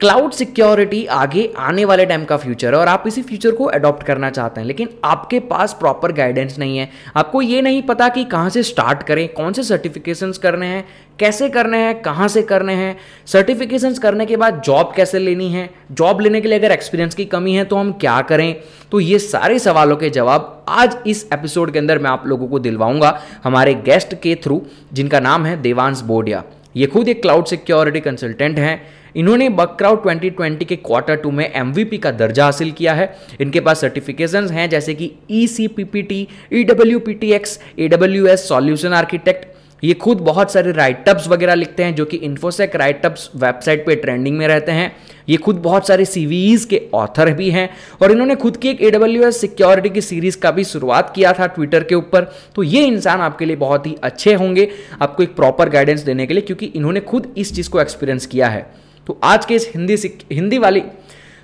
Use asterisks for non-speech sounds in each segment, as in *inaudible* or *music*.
Cloud security आगे आने वाले टाइम का फ्यूचर है और आप इसी फ्यूचर को अडॉप्ट करना चाहते हैं, लेकिन आपके पास प्रॉपर गाइडेंस नहीं है। आपको ये नहीं पता कि कहाँ से स्टार्ट करें, कौन से सर्टिफिकेशंस करने हैं, कैसे करने हैं, कहाँ से करने हैं। सर्टिफिकेशंस करने के बाद जॉब कैसे लेनी है? जॉब लेने के लिए अगर एक्सपीरियंस की कमी है तो हम क्या करें? तो ये सारे सवालों के जवाब आज इस एपिसोड के अंदर मैं आप लोगों को दिलवाऊँगा, हमारे गेस्ट के थ्रू जिनका नाम है देवांश बोडिया। ये खुद एक क्लाउड सिक्योरिटी कंसल्टेंट हैं। इन्होंने बकक्राउड 2020 के क्वार्टर टू में एमवीपी का दर्जा हासिल किया है। इनके पास सर्टिफिकेशन हैं, जैसे कि E C P P T E W P T X A W S solution architect ये खुद बहुत सारे राइटअप्स वगैरह लिखते हैं, जो कि इन्फोसेक राइटअप्स वेबसाइट पे ट्रेंडिंग में रहते हैं। ये खुद बहुत सारे सीवीज के ऑथर भी हैं और इन्होंने खुद की एक ए डब्ल्यू एस सिक्योरिटी की सीरीज़ का भी शुरुआत किया था ट्विटर के ऊपर। तो ये इंसान आपके लिए बहुत ही अच्छे होंगे, आपको एक प्रॉपर गाइडेंस देने के लिए, क्योंकि इन्होंने खुद इस चीज़ को एक्सपीरियंस किया है। तो आज के इस हिंदी हिंदी वाली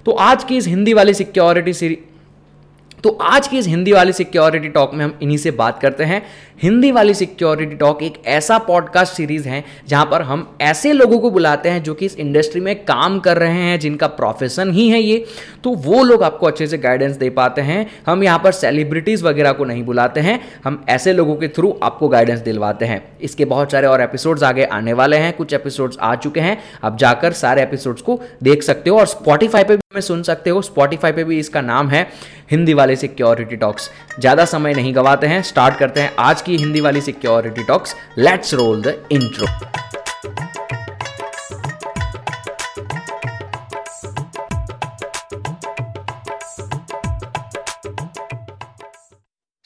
तो आज की इस हिंदी वाली सिक्योरिटी सीरी तो आज की इस हिंदी वाली सिक्योरिटी टॉक में हम इन्हीं से बात करते हैं। हिंदी वाली सिक्योरिटी टॉक एक ऐसा पॉडकास्ट सीरीज़ है जहाँ पर हम ऐसे लोगों को बुलाते हैं जो कि इस इंडस्ट्री में काम कर रहे हैं, जिनका प्रोफेशन ही है ये। तो वो लोग आपको अच्छे से गाइडेंस दे पाते हैं। हम यहाँ पर सेलिब्रिटीज़ वगैरह को नहीं बुलाते हैं, हम ऐसे लोगों के थ्रू आपको गाइडेंस दिलवाते हैं। इसके बहुत सारे और एपिसोड्स आगे आने वाले हैं, कुछ एपिसोड्स आ चुके हैं। आप जाकर सारे एपिसोड्स को देख सकते हो और स्पॉटीफाई पे भी सुन सकते हो। स्पॉटीफाई पे भी इसका नाम है हिंदी वाले सिक्योरिटी टॉक्स। ज़्यादा समय नहीं गवाते हैं, स्टार्ट करते हैं आज की हिंदी वाली security talks let's roll the intro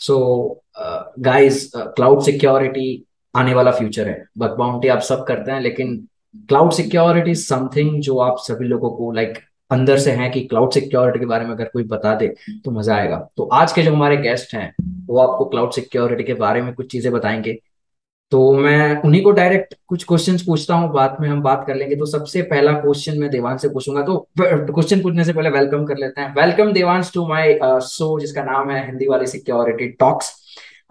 so guys cloud security आने वाला फ्यूचर है। बग बाउंटी आप सब करते हैं लेकिन क्लाउड सिक्योरिटी समथिंग जो आप सभी लोगों को लाइक like, अंदर से हैं कि क्लाउड सिक्योरिटी के बारे में अगर कोई बता दे तो मज़ा आएगा। तो आज के जो हमारे गेस्ट हैं वो आपको क्लाउड सिक्योरिटी के बारे में कुछ चीज़ें बताएँगे। तो मैं उन्हीं को डायरेक्ट कुछ क्वेश्चन पूछता हूँ बाद में हम बात कर लेंगे। तो सबसे पहला क्वेश्चन मैं देवान से पूछूँगा। तो क्वेश्चन पूछने से पहले वेलकम कर लेते हैं। Welcome Devansh to my show जिसका नाम है हिंदी वाली सिक्योरिटी टॉक्स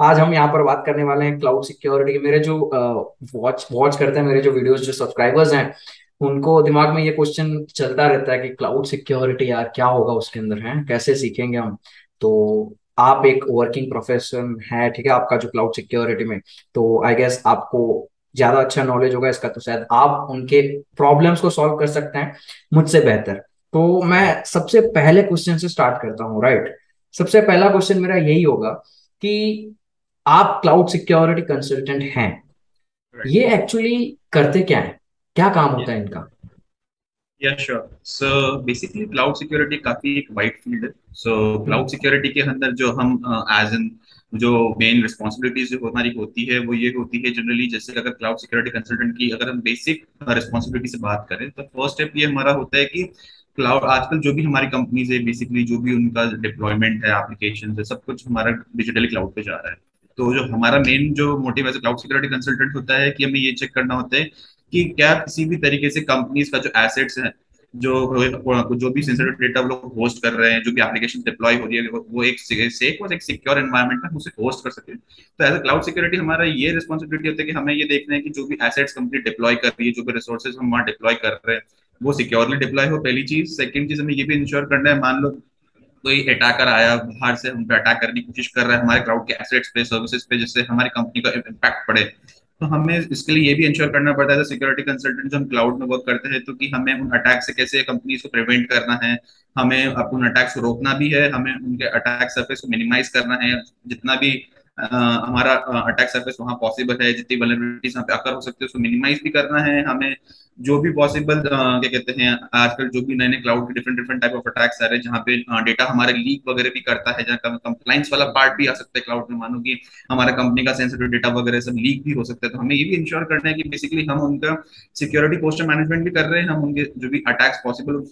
आज हम यहाँ पर बात करने वाले हैं क्लाउड सिक्योरिटी मेरे जो वॉच uh, वॉच करते हैं मेरे जो वीडियोस जो सब्सक्राइबर्स हैं उनको दिमाग में ये क्वेश्चन चलता रहता है कि क्लाउड सिक्योरिटी यार क्या होगा उसके अंदर है? कैसे सीखेंगे हम? तो आप एक वर्किंग प्रोफेशन है ठीक है आपका जो क्लाउड सिक्योरिटी में तो आई गेस आपको ज़्यादा अच्छा नॉलेज होगा इसका तो शायद आप उनके प्रॉब्लम्स को सॉल्व कर सकते हैं मुझसे बेहतर। तो मैं सबसे पहले क्वेश्चन से स्टार्ट करता हूँ राइट सबसे पहला क्वेश्चन मेरा यही होगा कि आप क्लाउड सिक्योरिटी कंसल्टेंट हैं। ये एक्चुअली करते क्या है? क्या काम होता है इनका? या sure so basically cloud security काफ़ी एक वाइड फ़ील्ड है. सो क्लाउड सिक्योरिटी के अंदर जो हम एज uh, एन जो मेन रिस्पॉन्सिबिलिटीज जो हमारी होती है वो ये होती है जनरली जैसे अगर क्लाउड सिक्योरिटी कंसल्टेंट की अगर हम बेसिक रिस्पॉन्सिबिलिटी से बात करें तो फ़र्स्ट स्टेप ये हमारा होता है कि क्लाउड आजकल जो भी हमारी कंपनीज़ है बेसिकली जो भी उनका डिप्लॉयमेंट है एप्लीकेशन है सब कुछ हमारा डिजिटली क्लाउड पे जा रहा है. तो जो हमारा मेन जो motive as cloud security consultant होता है कि हमें ये चेक करना होता है कि क्या किसी भी तरीके से कंपनीज़ का जो एसेट्स हैं, जो जो भी सेंसिटिव डेटा लोग होस्ट कर रहे हैं, जो भी एप्लीकेशन डिप्लॉय हो रही है, वो एक सेफ़ और एक सिक्योर एनवायरमेंट में उसे होस्ट कर सके तो एज अ क्लाउड सिक्योरिटी हमारा ये रिस्पॉन्सिबिलिटी होती है कि हमें ये देखना है कि जो भी एसेट्स कंपनी डिप्लॉय कर रही है, जो भी रिसोर्सेज हम वहाँ डिप्लॉय कर रहे हैं, वो सिक्योरली डिप्लॉय हो। पहली चीज़। सेकंड चीज़ हमें ये भी इंश्योर करना है, मान लो कोई अटैकर आया, बाहर से हम अटैक करने की कोशिश कर रहा है, हमारे क्लाउड के एसेट्स पे सर्विसेज़ पे, जिससे हमारी कंपनी का इम्पैक्ट पड़े। तो हमें इसके लिए ये भी इंश्योर करना पड़ता है सिक्योरिटी कंसल्टेंट जो हम क्लाउड में वर्क करते हैं तो कि हमें उन अटैक से कैसे कंपनीज़ को प्रिवेंट करना है, हमें उन अटैक्स को रोकना भी है, हमें उनके अटैक सर्फेस को मिनिमाइज करना है, जितना भी हमारा अटैक सर्फेस वहाँ पॉसिबल है, जितनी वनरेबिलिटीज यहाँ पे अकर हो सकती है, उसको मिनिमाइज भी करना है। हमें जो भी पॉसिबल क्या कहते हैं, आजकल जो भी नए नए क्लाउड के different different type of attacks आ रहे हैं, जहाँ पे डेटा हमारे लीक वगैरह भी करता है, जहाँ कंप्लाइंस वाला पार्ट भी आ सकता है क्लाउड में। मानो कि हमारा कंपनी का सेंसिटिव डेटा वगैरह सब लीक भी हो सकता है तो हमें ये भी इंश्योर करना है कि बेसिकली हम उनका सिक्योरिटी पोस्टर मैनेजमेंट भी कर रहे हैं, हम उनके जो भी अटैक्स पॉसिबल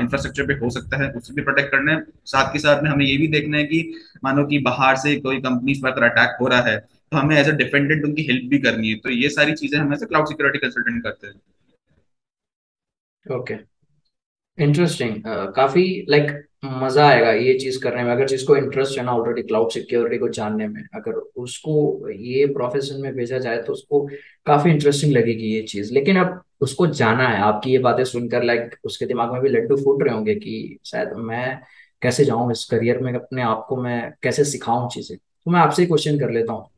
इंफ्रास्ट्रक्चर पे हो सकता है उससे भी प्रोटेक्ट करना है। साथ के साथ में हमें ये भी देखना है कि, मानो कि बाहर से कोई कंपनी पर अटैक हो रहा है तो हमें एज अ डिपेंडेंट उनकी हेल्प भी करनी है। तो ये सारी चीज़ें हम एज क्लाउड सिक्योरिटी कंसल्टेंट करते हैं। ओके इंटरेस्टिंग uh, काफ़ी लाइक like, मज़ा आएगा ये चीज़ करने में अगर जिसको इंटरेस्ट है ना ऑलरेडी क्लाउड सिक्योरिटी को जानने में अगर उसको ये प्रोफेशन में भेजा जाए तो उसको काफ़ी इंटरेस्टिंग लगेगी ये चीज़। लेकिन अब उसको जाना है आपकी ये बातें सुनकर लाइक उसके दिमाग में भी लड्डू फूट रहे होंगे कि शायद मैं कैसे जाऊँ इस करियर में अपने आप को मैं कैसे सिखाऊं चीज़ें। तो मैं आपसे क्वेश्चन कर लेता हूँ।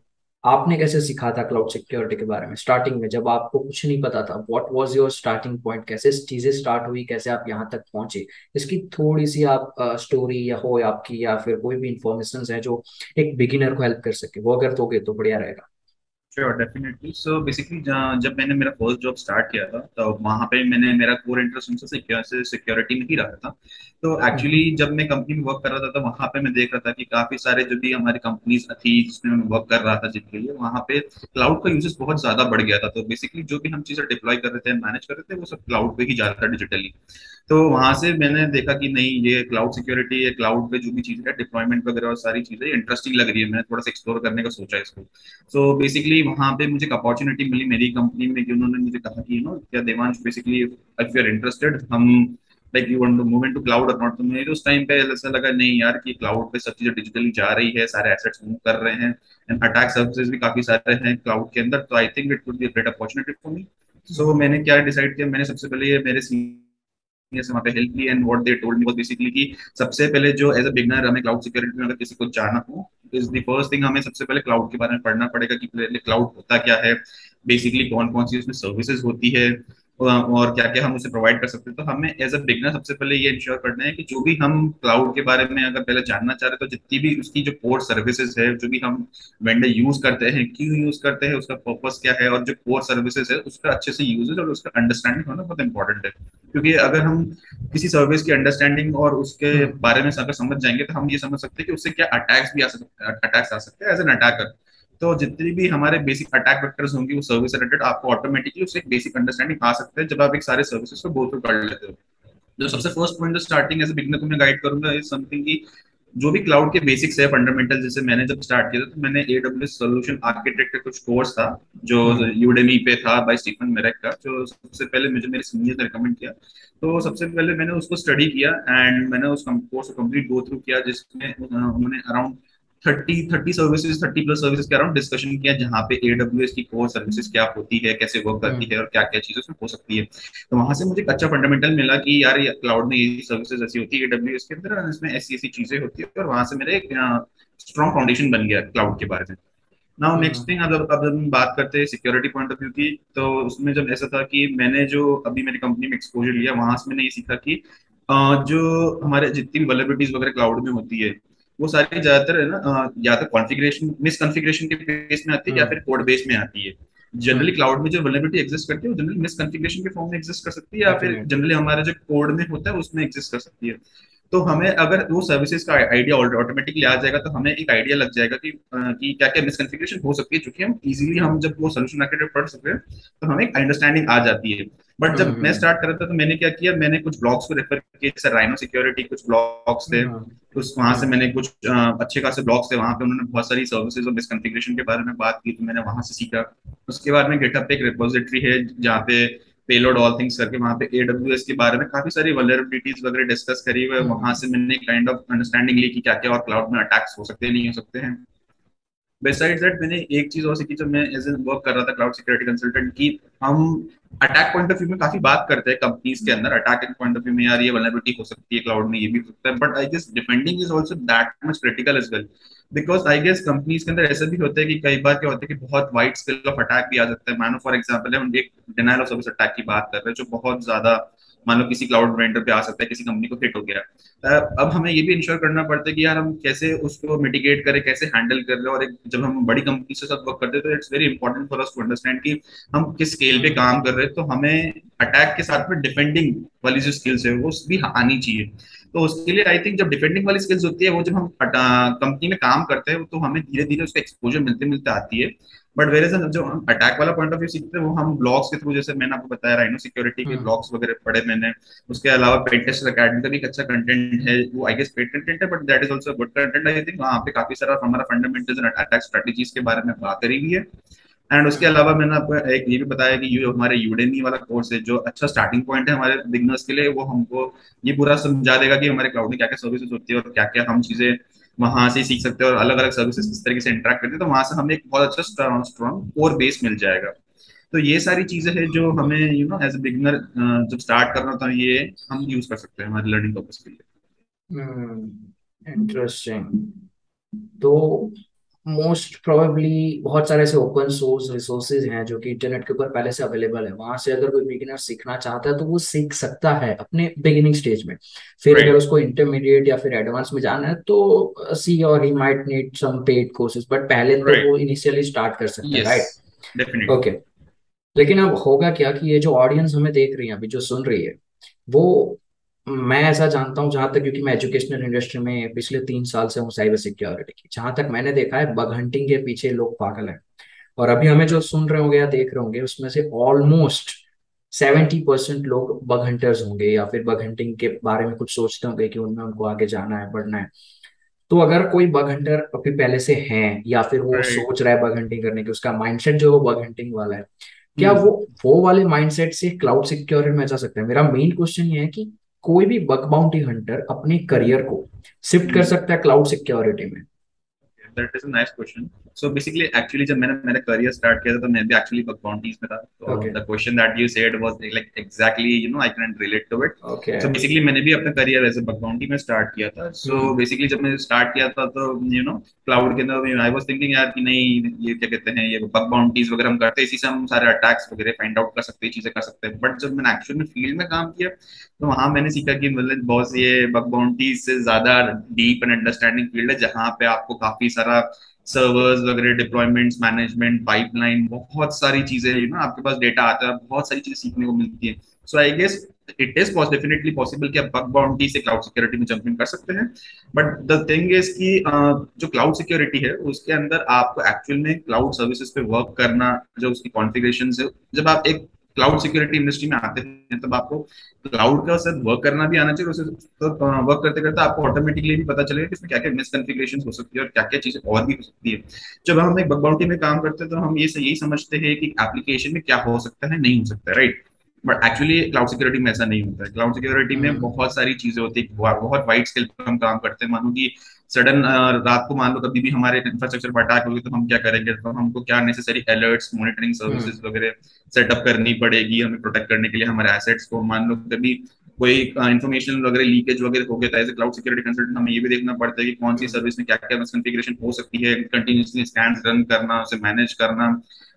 आपने कैसे सीखा था क्लाउड सिक्योरिटी के बारे में? स्टार्टिंग में जब आपको कुछ नहीं पता था what was your starting point कैसे चीज़ें स्टार्ट हुई? कैसे आप यहाँ तक पहुँचे? इसकी थोड़ी सी आप स्टोरी या हो या आपकी या फिर कोई भी इंफॉर्मेशन है जो एक बिगिनर को हेल्प कर सके। वो अगर दोगे तो बढ़िया रहेगा। श्योर डेफिनेटली सो बेसिकली जब मैंने मेरा फ़र्स्ट जॉब स्टार्ट किया था तो वहाँ पे मैंने मेरा कोर इंटरेस्ट उनसे सिक्योरिटी में ही रहा था। तो एक्चुअली जब मैं कंपनी में वर्क कर रहा था तो वहाँ पे मैं देख रहा था कि काफ़ी सारे जो भी हमारी कंपनीज़ थी जिसमें मैं वर्क कर रहा था जिनके लिए, वहाँ पे क्लाउड का यूजेस बहुत ज़्यादा बढ़ गया था। तो बेसिकली जो भी हम चीज़ें डिप्लॉय कर रहे थे मैनेज कर रहे थे, वो सब क्लाउड पे ही जा रहा था डिजिटली तो वहाँ से मैंने देखा कि नहीं, ये क्लाउड सिक्योरिटी ये क्लाउड पे जो भी चीज़ें है डिप्लॉयमेंट वगैरह और सारी चीज़ें इंटरेस्टिंग लग रही है। मैंने थोड़ा सा एक्सप्लोर करने का सोचा इसको। सो बेसिकली वहाँ पे मुझे एक अपॉर्चुनिटी मिली मेरी कंपनी में कि उन्होंने मुझे कहा कि यू नो क्या Devansh basically if you are interested हम like you want to move into cloud और नॉट तो मुझे उस टाइम पे ऐसा लगा, नहीं यार, कि क्लाउड पे सब चीज़ें डिजिटली जा रही है, सारे एसेट्स मूव कर रहे हैं एंड अटैक सर्विसेज़ भी काफ़ी सारे हैं क्लाउड के अंदर तो I think it would be great opportunity for me so मैंने क्या डिसाइड किया, मैंने सबसे पहले ये मेरे सीनियर्स वहाँ पे help Lee and what they told me was basically कि सबसे पहले जो एज अ बिगनर हमें क्लाउड सिक्योरिटी में अगर किसी को जाना हो इज़ द फ़र्स्ट थिंग हमें सबसे पहले क्लाउड के बारे में पढ़ना पड़ेगा कि क्लाउड होता क्या है? बेसिकली कौन कौन सी उसमें सर्विसेज़ होती है? और क्या क्या हम उसे प्रोवाइड कर सकते हैं तो हमें एज अ बिगनर सबसे पहले ये इंश्योर करना है कि जो भी हम क्लाउड के बारे में अगर पहले जानना चाह रहे तो जितनी भी उसकी जो कोर सर्विसेज़ है, जो भी हम वेंडर यूज़ करते हैं, क्यों यूज़ करते हैं, उसका पर्पस क्या है और जो कोर सर्विसेज़ है, उसका अच्छे से यूज़ और उसका अंडरस्टैंडिंग होना बहुत इंपॉर्टेंट है। क्योंकि अगर हम किसी सर्विस की अंडरस्टैंडिंग और उसके बारे में अगर समझ जाएँगे तो हम ये समझ सकते हैं कि उससे क्या अटैक्स भी आ सकते अटैक्स आ सकते हैं एज एन अटैकर तो जितनी भी हमारे बेसिक अटैक वेक्टर्स होंगे वो सर्विस रिलेटेड आपको ऑटोमेटिकली उससे एक बेसिक अंडरस्टैंडिंग आ सकता है जब आप एक सारे सर्विसेज़ को गो थ्रू कर लेते हो। जो सबसे first point starting as a beginner को मैं गाइड करूँगा इज़ समथिंग की जो भी क्लाउड के बेसिक्स है फंडामेंटल जैसे मैंने जब स्टार्ट किया था तो मैंने एडब्ल्यूएस सॉल्यूशन आर्किटेक्ट का कुछ कोर्स था जो हम्म। यूडेमी पे था बाय स्टीफन मेरेक का जो सबसे पहले मुझे मेरे सीनियर ने रिकमेंड किया। तो सबसे पहले मैंने उसको स्टडी किया एंड मैंने उस कोर्स को कंप्लीट गो थ्रू किया जिसमें उन्होंने around thirty thirty services thirty plus services के अराउंड डिस्कशन किया जहाँ पे एडब्ल्यूएस की कोर सर्विसेज़ क्या होती है कैसे वर्क करती हम्म है और क्या क्या चीज़ें उसमें हो सकती है। तो वहाँ से मुझे अच्छा फंडामेंटल मिला कि यार क्लाउड में ये सर्विसेज़ ऐसी होती है एडब्ल्यूएस के अंदर इसमें ऐसी ऐसी चीज़ें होती है और वहाँ से मेरे एक स्ट्रॉन्ग फाउंडेशन बन गया क्लाउड के बारे में। नाउ नेक्स्ट थिंग अब अब हम बात करते हैं सिक्योरिटी पॉइंट ऑफ़ व्यू की तो उसमें जब ऐसा था कि मैंने जो अभी मेरी कंपनी में एक्सपोजर लिया वहाँ से मैंने ये सीखा कि जो हमारे जितनी भी वलेबिलिटीज वगैरह क्लाउड में होती है वो सारी ज़्यादातर है ना या तो कॉन्फ़िगरेशन मिस कॉन्फ़िगरेशन के बेस में आती है या हम्म फिर कोड बेस में आती है। जनरली क्लाउड में जो वेलेबिलिटी एग्जिस्ट करती है वो जनरली मिस कॉन्फ़िगरेशन के फॉर्म में एग्जिस्ट कर सकती है या फिर जनरली हमारे जो कोड में होता है उसमें एग्जिस्ट कर सकती है। तो हमें अगर वो सर्विसेज़ का आइडिया ऑटोमेटिकली आ जाएगा तो हमें एक आइडिया लग जाएगा कि कि क्या क्या मिसकॉन्फ़िगरेशन हो सकती है। क्योंकि हम इजीली हम जब वो सोल्यूशन आर्किटेक्ट पढ़ सकते हैं तो हमें एक अंडरस्टैंडिंग आ जाती है। बट हम्म जब मैं हम्म। स्टार्ट कर रहा था तो मैंने क्या किया मैंने कुछ ब्लॉग्स को रेफर किया जैसे राइनो सिक्योरिटी कुछ ब्लॉग्स थे। हम्म उस वहाँ से हम्म मैंने कुछ अच्छे खासे ब्लॉग्स थे। वहाँ पे उन्होंने बहुत सारी सर्विसेज़ और मिसकॉन्फ़िगरेशन के बारे में बात की तो मैंने वहाँ से सीखा। उसके बाद में गिटहब पे एक रिपोजिटरी है जहाँ पे पेलोड ऑल थिंग्स करके वहाँ पे एडब्ल्यूएस के बारे में काफ़ी सारी वल्नरेबिलिटीज वगैरह डिस्कस करी हुई है। वहाँ हम्म से मैंने काइंड ऑफ़ अंडरस्टैंडिंग ली कि क्या क्या और क्लाउड में अटैक्स हो सकते हैं नहीं हो सकते हैं। बिसाइड दैट मैंने एक चीज़ और सीखी जब मैं एज एन वर्क कर रहा था क्लाउड सिक्योरिटी कंसल्टेंट की। हम अटैक पॉइंट ऑफ़ व्यू में काफ़ी बात करते हैं कंपनीज़ के अंदर। अटैक पॉइंट ऑफ़ व्यू में यार ये वल्नरेबिलिटी हो सकती है क्लाउड में ये भी हो सकता है। But I guess defending is also that much critical as well because I guess companies के अंदर ऐसा भी होता है कि कई बार क्या होता है कि बहुत वाइड स्केल ऑफ़ अटैक भी आ जाता है। मानो फॉर एग्ज़ाम्पल हम एक डिनाइल ऑफ़ सर्विस अटैक की बात कर रहे हैं, जो बहुत ज़्यादा, मान लो किसी क्लाउड वेंडर पे आ सकता है, किसी कंपनी को हिट हो गया। अब हमें ये भी इंश्योर करना पड़ता है कि यार हम कैसे उसको मिटिगेट करें, कैसे हैंडल कर रहे और एक जब हम बड़ी कंपनी से सब वर्क करते हैं तो it's very important for us to understand कि हम किस स्केल पे काम कर रहे हैं। तो हमें अटैक के साथ में डिफेंडिंग वाली जो स्किल्स है वो भी आनी चाहिए। तो उसके लिए आई थिंक जब डिफेंडिंग वाली स्किल्स होती है वो जब हम कंपनी में काम करते हैं तो हमें धीरे धीरे उसका एक्सपोजर मिलते मिलते आती है। बट वेर इज़ जो हम अटैक वाला पॉइंट ऑफ़ व्यू सीखते हैं वो हम ब्लॉग्स के थ्रू जैसे मैंने आपको बताया राइनो सिक्योरिटी के हम्म। ब्लॉग्स वगैरह पढ़े मैंने। उसके अलावा पेंटेस्ट अकेडमी का भी एक अच्छा कंटेंट है वो आई गेस पेड कंटेंट है but that is also good content I think वहाँ पे काफ़ी सारा हमारा फंडामेंटल्स एंड अटैक स्ट्रेटेजीज के बारे में बात करी हुई है। एंड उसके अलावा मैंने आपको एक ये भी बताया कि ये हमारे यूडेमी वाला कोर्स है जो अच्छा स्टार्टिंग पॉइंट है हमारे बिगनर्स के लिए वो हमको ये पूरा समझा देगा कि हमारे क्लाउड में क्या क्या सर्विसेज़ होती है और क्या क्या हम चीज़ें वहाँ से सीख सकते हैं और अलग अलग सर्विसेज़ किस तरीके से इंटरेक्ट करते हैं। तो वहाँ से हमें एक बहुत अच्छा स्ट्रॉन्ग कोर बेस मिल जाएगा। तो ये सारी चीज़ें हैं जो हमें you know as a beginner जब स्टार्ट करना था ये हम यूज़ कर सकते हैं हमारे लर्निंग पर्पज के लिए। इंटरेस्टिंग hmm, तो मोस्ट प्रोबेबली बहुत सारे ऐसे ओपन सोर्स रिसोर्सेज हैं जो कि इंटरनेट के ऊपर पहले से अवेलेबल है। वहाँ से अगर कोई बिगिनर सीखना चाहता है तो वो सीख सकता है अपने बिगिनिंग स्टेज में। फिर right. अगर उसको इंटरमीडिएट या फिर एडवांस में जाना है तो सी और he might need some paid courses but पहले तो right. तो वो इनिशियली स्टार्ट कर सकते हैं राइट ओके लेकिन अब होगा क्या कि ये जो ऑडियंस हमें देख रही है अभी जो सुन रही है वो मैं ऐसा जानता हूँ जहाँ तक क्योंकि मैं एजुकेशनल इंडस्ट्री में पिछले तीन साल से हूँ साइबर सिक्योरिटी की जहाँ तक मैंने देखा है बग हंटिंग के पीछे लोग पागल हैं। और अभी हमें जो सुन रहे होंगे या देख रहे होंगे उसमें से ऑलमोस्ट सेवेंटी परसेंट लोग बग हंटर्स होंगे या फिर बग हंटिंग के बारे में कुछ सोचते होंगे कि उनमें उनको आगे जाना है बढ़ना है। तो अगर कोई बग हंटर अभी पहले से है या फिर वो सोच रहा है बग हंटिंग करने की उसका माइंडसेट जो वो बग हंटिंग वाला है क्या हम्म। वो वो वाले माइंडसेट से क्लाउड सिक्योरिटी में जा सकते हैं? मेरा मेन क्वेश्चन ये है कि कोई भी बग बाउंटी हंटर अपने करियर को शिफ्ट कर सकता है क्लाउड सिक्योरिटी में। That is a nice question so basically actually जब मैंने मेरा करियर स्टार्ट किया था तो मैं भी एक्चुअली बाउंटीज में था। तो the question that you said was like exactly you know I can relate to it so basically मैंने भी अपना करियर एज अ बाउंटी में स्टार्ट किया था। So so, basically hmm. जब मैंने स्टार्ट किया था तो यू नो क्लाउड के अंदर आई वाज थिंकिंग यार कि नहीं ये क्या कहते हैं ये बग बाउंटीज वगैरह हम करते हैं। इसी से हम सारे अटैक्स वगैरह फाइंड आउट कर सकते हैं चीज़ें कर सकते हैं। बट जब मैंने एक्चुअल में फ़ील्ड में काम किया तो वहाँ मैंने सीखा कि मतलब बहुत ये बग बाउंटीज से ज़्यादा डीप एंड अंडरस्टैंडिंग फ़ील्ड है जहाँ पे आपको काफ़ी सारा सर्वर्स वगैरह डिप्लॉयमेंट्स मैनेजमेंट पाइपलाइन बहुत सारी चीज़ें यू नो आपके पास डेटा आता है, बहुत सारी चीज़ें सीखने को मिलती है। So I guess it is definitely possible कि आप बग बाउंड्री से क्लाउड सिक्योरिटी में जंपिंग कर सकते हैं। बट द थिंग इज़ कि जो क्लाउड सिक्योरिटी है, उसके अंदर आपको एक्चुअल में क्लाउड सर्विसेज़ पे वर्क करना, जो उसकी कॉन्फ़िगरेशन है, जब आप एक क्लाउड सिक्योरिटी इंडस्ट्री में आते हैं तब आपको क्लाउड का सर वर्क करना भी आना चाहिए तो वर्क करते करते आपको ऑटोमेटिकली भी पता चलेगा कि इसमें क्या क्या मिसकनफिग्रेशन हो सकती है और क्या क्या चीज़ें और भी हो सकती है। जब हम एक बग बाउंटी में काम करते हैं तो हम ये यही समझते हैं कि एप्लीकेशन में क्या हो सकता है, नहीं हो सकता right but actually cloud security में ऐसा नहीं होता है। क्लाउड सिक्योरिटी में हम्म। बहुत सारी चीज़ें होती है। बहुत वाइड स्केल पर हम काम करते हैं। मानो कि सडन रात को मान लो कभी भी हमारे इंफ्रास्ट्रक्चर पर अटैक होगी तो हम क्या करेंगे? तो हमको क्या नेसेसरी अलर्ट्स मॉनिटरिंग सर्विसेज़ वगैरह सेटअप करनी पड़ेगी हमें प्रोटेक्ट करने के लिए हमारे एसेट्स को। मान लो कभी कोई इन्फॉर्मेशन वगैरह लीकेज वगैरह हो गया था as a cloud security consultant हमें ये भी देखना पड़ता है कि कौन सी सर्विस में क्या क्या कॉन्फ़िगरेशन हो सकती है। कंटिन्यूसली स्कैन रन करना उसे मैनेज करना।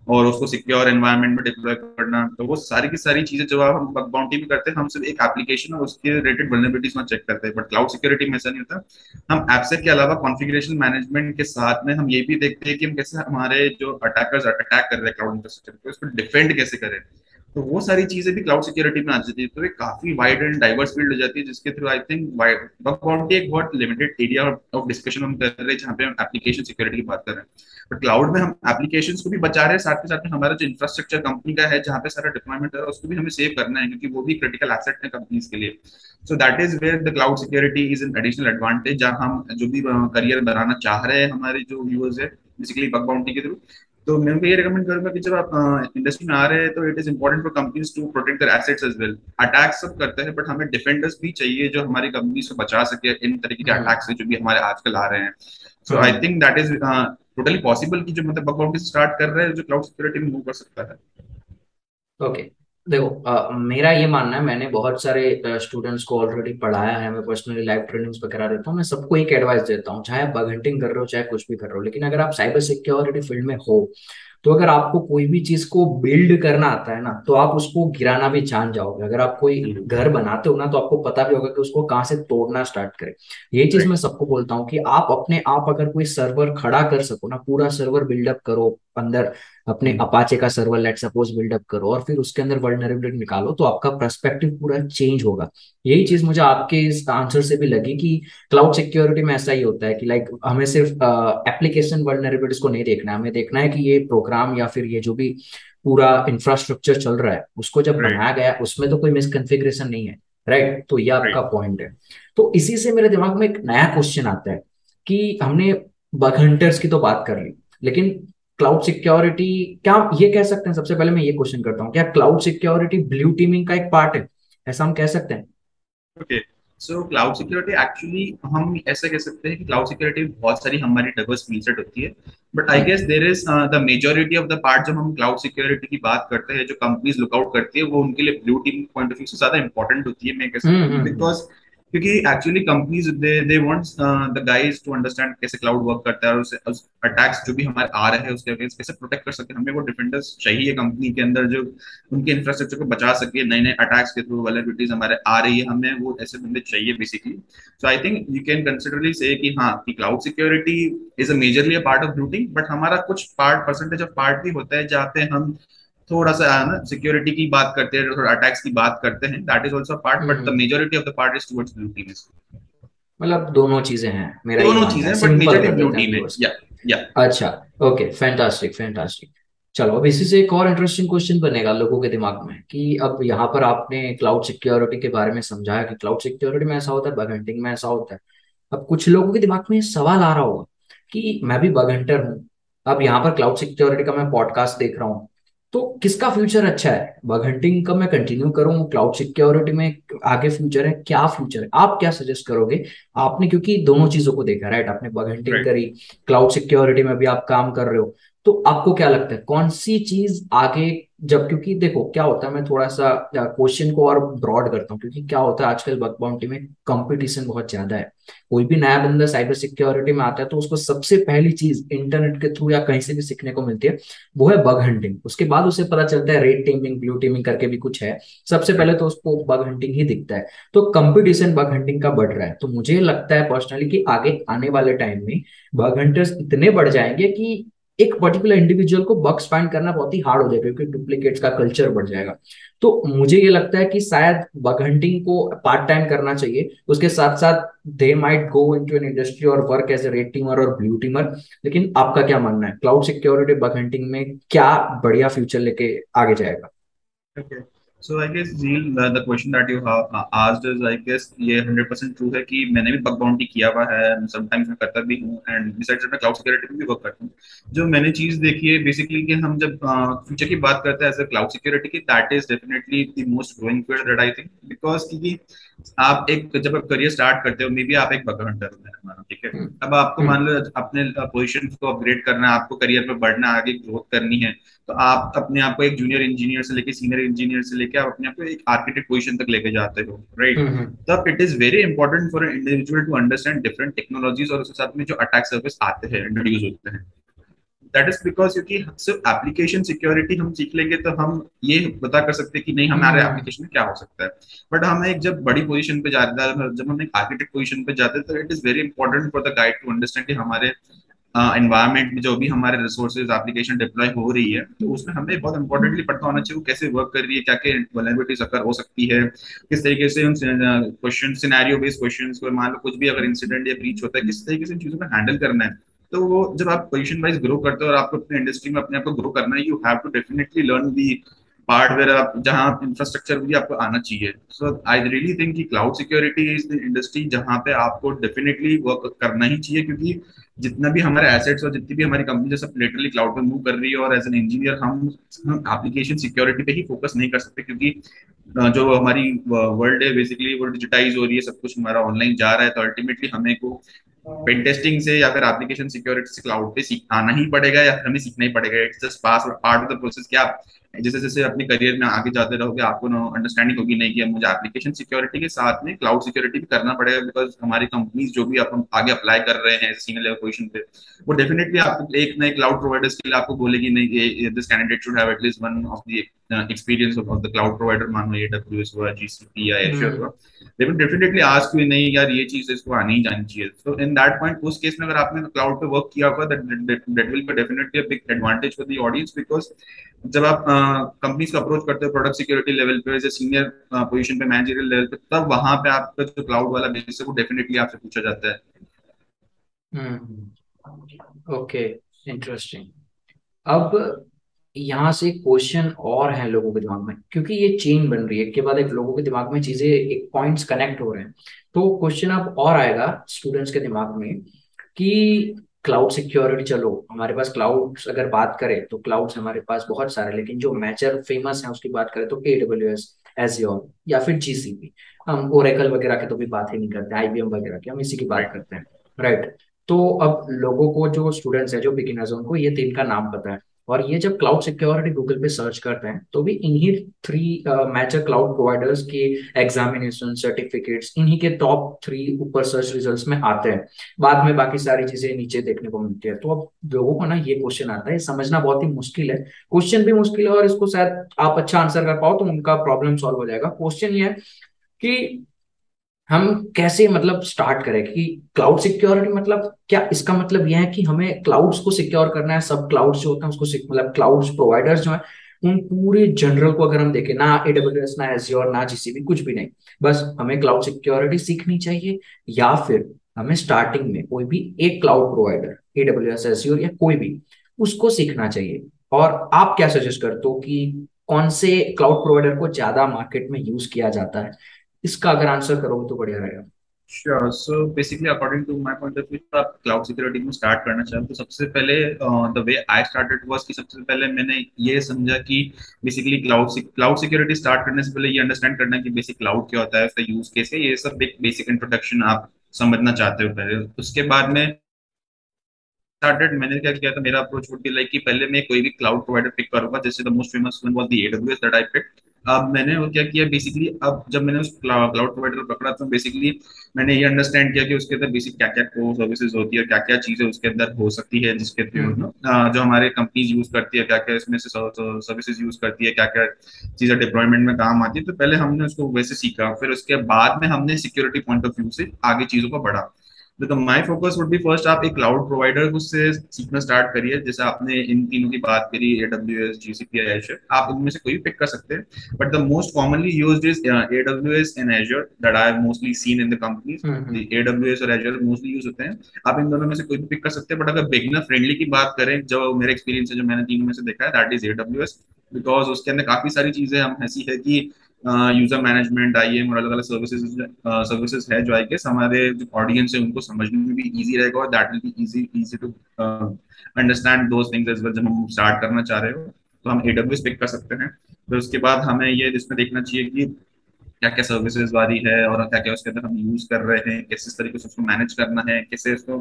और उसको सिक्योर एनवायरमेंट में डिप्लॉय करना तो वो सारी की सारी चीज़ें जब हम बग बाउंटी में करते हैं, हम सिर्फ़ एक एप्लीकेशन और उसके रिलेटेड वर्नेबिलिटीज में चेक करते हैं। बट क्लाउड सिक्योरिटी में ऐसा नहीं होता। हम एपसेट के अलावा कॉन्फिग्रेशन मैनेजमेंट के साथ में हम ये भी देखते हैं कि हम कैसे हमारे जो अटैकर्स अटैक कर रहे हैं क्लाउड इंफ्रास्ट्रक्चर को उसको डिफेंड कैसे करें। तो वो सारी चीज़ें भी क्लाउड सिक्योरिटी में आ जाती है। तो ये काफ़ी वाइड एंड डाइवर्स फ़ील्ड हो जाती है, जिसके through I think bug bounty एक बहुत लिमिटेड एरिया ऑफ़ डिस्कशन हम कर रहे हैं, जहाँ पे हम एप्लीकेशन सिक्योरिटी की बात कर रहे हैं। बट क्लाउड में हम एप्लीकेशन को भी बचा रहे हैं, साथ के साथ में हमारा जो इंफ्रास्ट्रक्चर कंपनी का है, जहाँ पे सारा डिप्लॉयमेंट है उसको भी हमें सेव करना है, क्योंकि वो भी क्रिटिकल एसेट है कंपनीज़ के लिए। So that is where the cloud security is an additional advantage जहाँ हम जो भी करियर बनाना चाह रहे हैं, हमारे जो व्यूअर्स है बेसिकली बग बाउंटी के थ्रू तो मैं भी ये रिकमेंड करूँगा कि जब आप इंडस्ट्री में आ रहे हैं तो it is important for companies to protect their assets as well attack सब करते हैं बट हमें डिफेंडर्स भी चाहिए जो हमारी कंपनी को बचा सके इन तरीके के अटैक hmm. से जो भी हमारे आजकल आ रहे हैं so I think that is totally possible कि जो मतलब बग बाउंड्री स्टार्ट कर रहे हैं जो क्लाउड सिक्योरिटी में मूव कर सकता है ओके okay. देखो आ, मेरा ये मानना है मैंने बहुत सारे स्टूडेंट्स को ऑलरेडी पढ़ाया है मैं पर्सनली लाइव ट्रेनिंग्स वगैरह देता हूँ मैं सबको एक एडवाइस देता हूँ चाहे आप बग हंटिंग कर रहे हो चाहे कुछ भी कर रहे हो लेकिन अगर आप साइबर सिक्योरिटी फ़ील्ड में हो तो अगर आपको कोई भी चीज़ को बिल्ड करना आता है ना तो आप उसको गिराना भी जान जाओगे। अगर आप कोई हम्म। घर बनाते हो ना तो आपको पता भी होगा कि उसको कहाँ से तोड़ना स्टार्ट करें। ये चीज़ मैं सबको बोलता हूँ कि आप अपने आप अगर कोई सर्वर खड़ा कर सको ना पूरा सर्वर बिल्डअप करो अंदर अपने अपाचे का सर्वर लेट सपोज़ बिल्डअप करो और फिर उसके अंदर वर्ल्डनरेबिलिटी निकालो तो आपका पर्सपेक्टिव पूरा चेंज होगा। यही चीज़ मुझे आपके इस आंसर से भी लगी कि क्लाउड सिक्योरिटी में ऐसा ही होता है कि लाइक हमें सिर्फ़ एप्लीकेशन वर्ल्डनरेबिलिटीज को नहीं देखना है। हमें देखना है कि ये प्रोग्राम या फिर ये जो भी पूरा इंफ्रास्ट्रक्चर चल रहा है उसको जब बनाया गया उसमें तो कोई मिसकन्फिग्रेशन नहीं है राइट right? तो ये आपका पॉइंट है। तो इसी से मेरे दिमाग में एक नया क्वेश्चन आता है कि हमने बग हंटर्स की तो बात कर ली लेकिन क्लाउड सिक्योरिटी क्या ये कह सकते हैं? सबसे पहले मैं ये क्वेश्चन करता हूँ क्या क्लाउड सिक्योरिटी ब्लू टीमिंग का एक पार्ट है? ऐसा हम कह सकते हैं। Okay so cloud security actually हम ऐसा कह सकते हैं कि क्लाउड सिक्योरिटी बहुत सारी हमारी डाइवर्स स्किल सेट होती है but I guess there is the majority of the part जब हम क्लाउड सिक्योरिटी की बात करते हैं जो कंपनीज़ लुकआउट करती है वो उनके लिए blue team point of view से ज़्यादा इंपॉर्टेंट होती है मैं कह सकता हूँ। बिकॉज़ क्योंकि actually companies they they wants the guys to understand कैसे क्लाउड वर्क करता है और उसे अटैक्स जो भी हमारे आ रहे हैं, उसके अगेंस्ट कैसे प्रोटेक्ट कर सकते हैं। हमें वो डिफेंडर्स चाहिए कंपनी के अंदर जो उनके इंफ्रास्ट्रक्चर को बचा सके नए नए अटैक्स के थ्रू वेलेबिलिटीज हमारे आ रही है, हमें वो ऐसे बंदे चाहिए basically so I think you can considerably say कि हाँ कि cloud security is a majorly a part of routing but हमारा कुछ पार्ट परसेंटेज ऑफ़ पार्ट भी होता है, जहाँ पे हम थोड़ा सा ना सिक्योरिटी की बात करते हैं थोड़ा अटैक्स की बात करते हैं that is also part but the majority of the part is towards blue team मतलब दोनों चीज़ें हैं मेरा दोनों चीज़ें बट मेजॉरिटी ब्लू टीम है या या अच्छा ओके फैंटास्टिक फैंटास्टिक चलो अब इसी से एक और इंटरेस्टिंग क्वेश्चन बनेगा लोगों के दिमाग में कि अब यहाँ पर आपने क्लाउड सिक्योरिटी के बारे में समझाया कि क्लाउड सिक्योरिटी में ऐसा होता है बग हंटिंग में ऐसा होता है। अब कुछ लोगों के दिमाग में सवाल आ रहा होगा कि मैं भी बग हंटर हूँ अब यहाँ पर क्लाउड सिक्योरिटी का मैं पॉडकास्ट देख रहा हूँ तो किसका फ्यूचर अच्छा है? बग हंटिंग का मैं कंटिन्यू करूँ? क्लाउड सिक्योरिटी में आगे फ्यूचर है? क्या फ्यूचर है? आप क्या सजेस्ट करोगे? आपने क्योंकि दोनों चीज़ों को देखा राइट आपने बग हंटिंग करी क्लाउड सिक्योरिटी में भी आप काम कर रहे हो। तो आपको क्या लगता है कौन सी चीज़ आगे, जब, क्योंकि देखो, क्या होता है, मैं थोड़ा सा क्वेश्चन को और ब्रॉड करता हूँ, क्योंकि क्या होता है, आजकल बग बाउंटी में कंपटीशन बहुत ज़्यादा है। कोई भी नया बंदा साइबर सिक्योरिटी में आता है तो उसको सबसे पहली चीज़ इंटरनेट के थ्रू या कहीं से भी सीखने को मिलती है, वो है बग हंटिंग उसके बाद उसे पता चलता है रेड टीमिंग ब्लू टीमिंग करके भी कुछ है। सबसे पहले तो उसको बग हंटिंग ही दिखता है। तो कंपटीशन बग हंटिंग का बढ़ रहा है। तो मुझे लगता है पर्सनली कि आगे आने वाले टाइम में बग हंटर्स इतने बढ़ जाएँगे कि एक पर्टिकुलर इंडिविजुअल को बग्स फाइंड करना बहुत ही हार्ड हो जाएगा, क्योंकि डुप्लीकेट्स का कल्चर बढ़ जाएगा। तो मुझे ये लगता है कि शायद बग हंटिंग को पार्ट टाइम करना चाहिए। उसके साथ साथ they might go into an industry और work as a red teamer और ब्लू टीमर लेकिन आपका क्या मानना है? क्लाउड सिक्योरिटी बग हंटिंग में क्या बढ़िया फ्यूचर लेके आगे जाएगा? Okay. Guess Zeel, the, the question that you have asked is I guess ये 100% ट्रू है कि मैंने भी बग बाउंटी किया हुआ है समटाइम्स मैं करता भी हूँ एंड बिसाइड्स मैं क्लाउड सिक्योरिटी में भी वर्क करता हूँ। जो मैंने चीज़ देखी है बेसिकली कि हम जब फ्यूचर की बात करते हैं एज अ क्लाउड सिक्योरिटी की that is definitely the most growing field that I think because क्योंकि आप एक जब आप करियर स्टार्ट करते हो मे बी आप एक बकर हंटर हो ठीक है हम्म। अब आपको हम्म। मान लो अपने पोजिशन को अपग्रेड करना है आपको करियर में बढ़ना आगे ग्रोथ करनी है तो आप अपने आप को एक जूनियर इंजीनियर से लेके सीनियर इंजीनियर से लेके आप अपने आप को एक आर्किटेक्ट पोजीशन तक लेके जाते हो राइट तब it is very important for individual to understand different technologies और उसके साथ में जो अटैक सर्विस आते हैं इंट्रोड्यूस होते हैं दैट इज़ बिकॉज़ क्योंकि सिर्फ़ एप्लीकेशन सिक्योरिटी हम सीख लेंगे तो हम ये बता कर सकते हैं कि नहीं हमारे एप्लीकेशन हम्म। में क्या हो सकता है बट हम एक जब बड़ी पोजीशन पे जाते हैं जब हम एक आर्किटेक्ट पोजीशन पे जाते हैं तो it is very important for the guide to understand कि हमारे एनवायरमेंट uh, में जो भी हमारे रिसोर्सेज एप्लीकेशन डिप्लॉय हो रही है तो उसमें हमें बहुत इंपॉर्टेंटली पता होना चाहिए वो कैसे वर्क कर रही है क्या क्या वनरेबिलिटीज अकर हो सकती है किस तरीके से उन क्वेश्चन सिनेरियो बेस्ड क्वेश्चन को मान लो कुछ भी अगर इंसिडेंट या ब्रीच होता है किस तरीके से इन चीज़ों को हैंडल करना है तो वो जब आप पोजिशन वाइज ग्रो करते हो और आपको अपने इंडस्ट्री में अपने आप को ग्रो करना है you have to definitely learn the part where आप, जहाँ इंफ्रास्ट्रक्चर भी आपको आना चाहिए। सो आई रियली थिंक कि cloud security is the industry जहाँ पे आपको डेफिनेटली वर्क करना ही चाहिए, क्योंकि जितना भी हमारे एसेट्स और जितनी भी हमारी कंपनी जैसे लिटरली क्लाउड पे मूव कर रही है और एज एन इंजीनियर हम एप्लीकेशन सिक्योरिटी पे ही फोकस नहीं कर सकते, क्योंकि जो हमारी वर्ल्ड है बेसिकली वो डिजिटाइज हो रही है, सब कुछ हमारा ऑनलाइन जा रहा है तो अल्टीमेटली हमें को पेन टेस्टिंग से या फिर एप्लीकेशन सिक्योरिटी से क्लाउड पे सीखना ही पड़ेगा या फिर हमें सीखना ही पड़ेगा। It's just pass part of the process क्या जैसे जैसे अपने करियर में आगे जाते रहोगे आपको अंडरस्टैंडिंग होगी नहीं कि मुझे एप्लीकेशन सिक्योरिटी के साथ में क्लाउड सिक्योरिटी भी करना पड़ेगा बिकॉज़ हमारी कंपनीज़ जो भी आप आगे अप्लाई कर रहे हैं सीनियर लेवल पोजिशन पे वो डेफिनेटली आप एक नए क्लाउड प्रोवाइडर्स के लिए आपको बोलेगी नहीं this candidate should have at least one of the experience of the cloud provider मान एडब्ल्यूएस हुआ जीसीपी या एश्योर हुआ। They will definitely ask you नहीं यार ये चीज़ इसको आनी ही जानी चाहिए। सो इन दैट पॉइंट उस केस में अगर आपने क्लाउड पे वर्क किया हुआ that that will be definitely a big advantage for the audience because जब आप कंपनीज़ को अप्रोच करते हो प्रोडक्ट सिक्योरिटी लेवल पे जैसे सीनियर पोजीशन पे मैनेजरियल लेवल पे तब वहाँ पे आपका जो क्लाउड वाला बेस है वो डेफिनेटली आपसे पूछा जाता है। ओके हम्म, इंटरेस्टिंग अब यहाँ से क्वेश्चन और है लोगों के दिमाग में क्योंकि ये चेन बन रही है के बाद एक लोगों के दिमाग में चीज़ें एक पॉइंट्स कनेक्ट हो रहे हैं। तो क्वेश्चन अब और आएगा स्टूडेंट्स के दिमाग में कि क्लाउड सिक्योरिटी चलो हमारे पास क्लाउड अगर बात करें तो क्लाउड हमारे पास बहुत सारे लेकिन जो मैचर फ़ेमस है उसकी बात करें तो ए डब्ल्यू एस एज्योर या फिर जीसीपी हम ओरेकल वगैरह के तो भी बात ही नहीं करते आईबीएम वगैरह की हम इसी की बात करते हैं। राइट तो अब लोगों को जो स्टूडेंट्स है जो बिगिनर्स उनको ये तीन का नाम पता है। और ये जब क्लाउड सिक्योरिटी गूगल पे सर्च करते हैं तो भी इन्हीं थ्री मेजर क्लाउड प्रोवाइडर्स के एग्जामिनेशन सर्टिफिकेट्स इन्हीं के टॉप थ्री ऊपर सर्च रिजल्ट्स में आते हैं। बाद में बाकी सारी चीज़ें नीचे देखने को मिलती है। तो अब लोगों को ना ये क्वेश्चन आता है समझना बहुत ही मुश्किल है। क्वेश्चन भी मुश्किल है और इसको शायद आप अच्छा आंसर कर पाओ तो उनका प्रॉब्लम सॉल्व हो जाएगा। क्वेश्चन ये है कि हम कैसे मतलब स्टार्ट करें? कि क्लाउड सिक्योरिटी मतलब क्या इसका मतलब यह है कि हमें क्लाउड्स को सिक्योर करना है, सब क्लाउड्स जो होते हैं उसको मतलब क्लाउड्स प्रोवाइडर्स जो है, उन पूरे जनरल को अगर हम देखें, ना एडब्ल्यूएस ना एज्योर ना जीसीबी कुछ भी नहीं। बस हमें क्लाउड सिक्योरिटी सीखनी चाहिए, या फिर हमें स्टार्टिंग में कोई भी एक क्लाउड प्रोवाइडर एडब्ल्यूएस एज्योर या कोई भी, उसको सीखना चाहिए। और आप क्या सजेस्ट करते हो कि कौन से क्लाउड प्रोवाइडर को ज़्यादा मार्केट में यूज़ किया जाता है? इसका अगर आंसर करोगे तो बढ़िया रहेगा। So basically according to my point of view आप क्लाउड सिक्योरिटी में स्टार्ट करना तो सबसे पहले the way I started was कि सबसे पहले मैंने ये समझा कि basically cloud cloud security start करने से पहले ये अंडरस्टैंड करना कि बेसिक क्लाउड क्या होता है, उसका यूज़ केस है ये सब बेसिक इंट्रोडक्शन आप समझना चाहते हो पहले। उसके बाद में स्टार्टेड मैंने क्या किया था, मेरा अप्रोच वुड बी लाइक कि पहले मैं कोई भी क्लाउड प्रोवाइडर पिक करूँगा, जैसे the most famous one was the AWS that I picked अब मैंने वो क्या किया बेसिकली अब जब मैंने उस क्लाउड प्रोवाइडर पकड़ा तो बेसिकली मैंने ये अंडरस्टैंड किया कि उसके अंदर बेसिक क्या क्या सर्विसेज़ होती है क्या क्या चीज़ें उसके अंदर हो सकती है जिसके थ्रू हम्म। जो हमारे कंपनीज़ यूज़ करती है क्या क्या इसमें से सर्विसेज़ यूज़ करती है क्या क्या चीज़ें डिप्लॉयमेंट में काम आती है तो पहले हमने उसको वैसे सीखा फिर उसके बाद में हमने सिक्योरिटी पॉइंट ऑफ़ व्यू से आगे चीज़ों को बढ़ा तो my focus would be first आप एक क्लाउड प्रोवाइडर से सीखना स्टार्ट करिए। जैसे आपने इन तीनों की बात करी एडब्ल्यूएस जीसीपी एजर आप इनमें से कोई भी पिक कर सकते हैं। But the most commonly used is AWS and Azure that I mostly seen in the companies AWS और एजर मोस्टली यूज़ होते हैं। आप इन दोनों में से कोई भी पिक कर सकते हैं। बट अगर बिगनर फ्रेंडली की बात करें जो मेरे एक्सपीरियंस है जो मैंने तीनों में से देखा है दैट इज़ एडब्ल्यूएस बिकॉज़ उसके अंदर काफ़ी सारी चीज़ें हम ऐसी है कि यूज़र मैनेजमेंट आई एम और अलग अलग सर्विसेज़ सर्विसेज़ है जो आई गेस हमारे जो ऑडियंस है, उनको समझने में भी इजी रहेगा और that will be easy easy to understand those things as well जब हम स्टार्ट करना चाह रहे हो तो हम एडब्ल्यूएस पिक कर सकते हैं। फिर तो उसके बाद हमें ये इसमें देखना चाहिए कि क्या क्या सर्विसेज़ वाली है और क्या क्या उसके अंदर हम यूज़ कर रहे हैं किस तरीके से उसको मैनेज करना है, कैसे उसको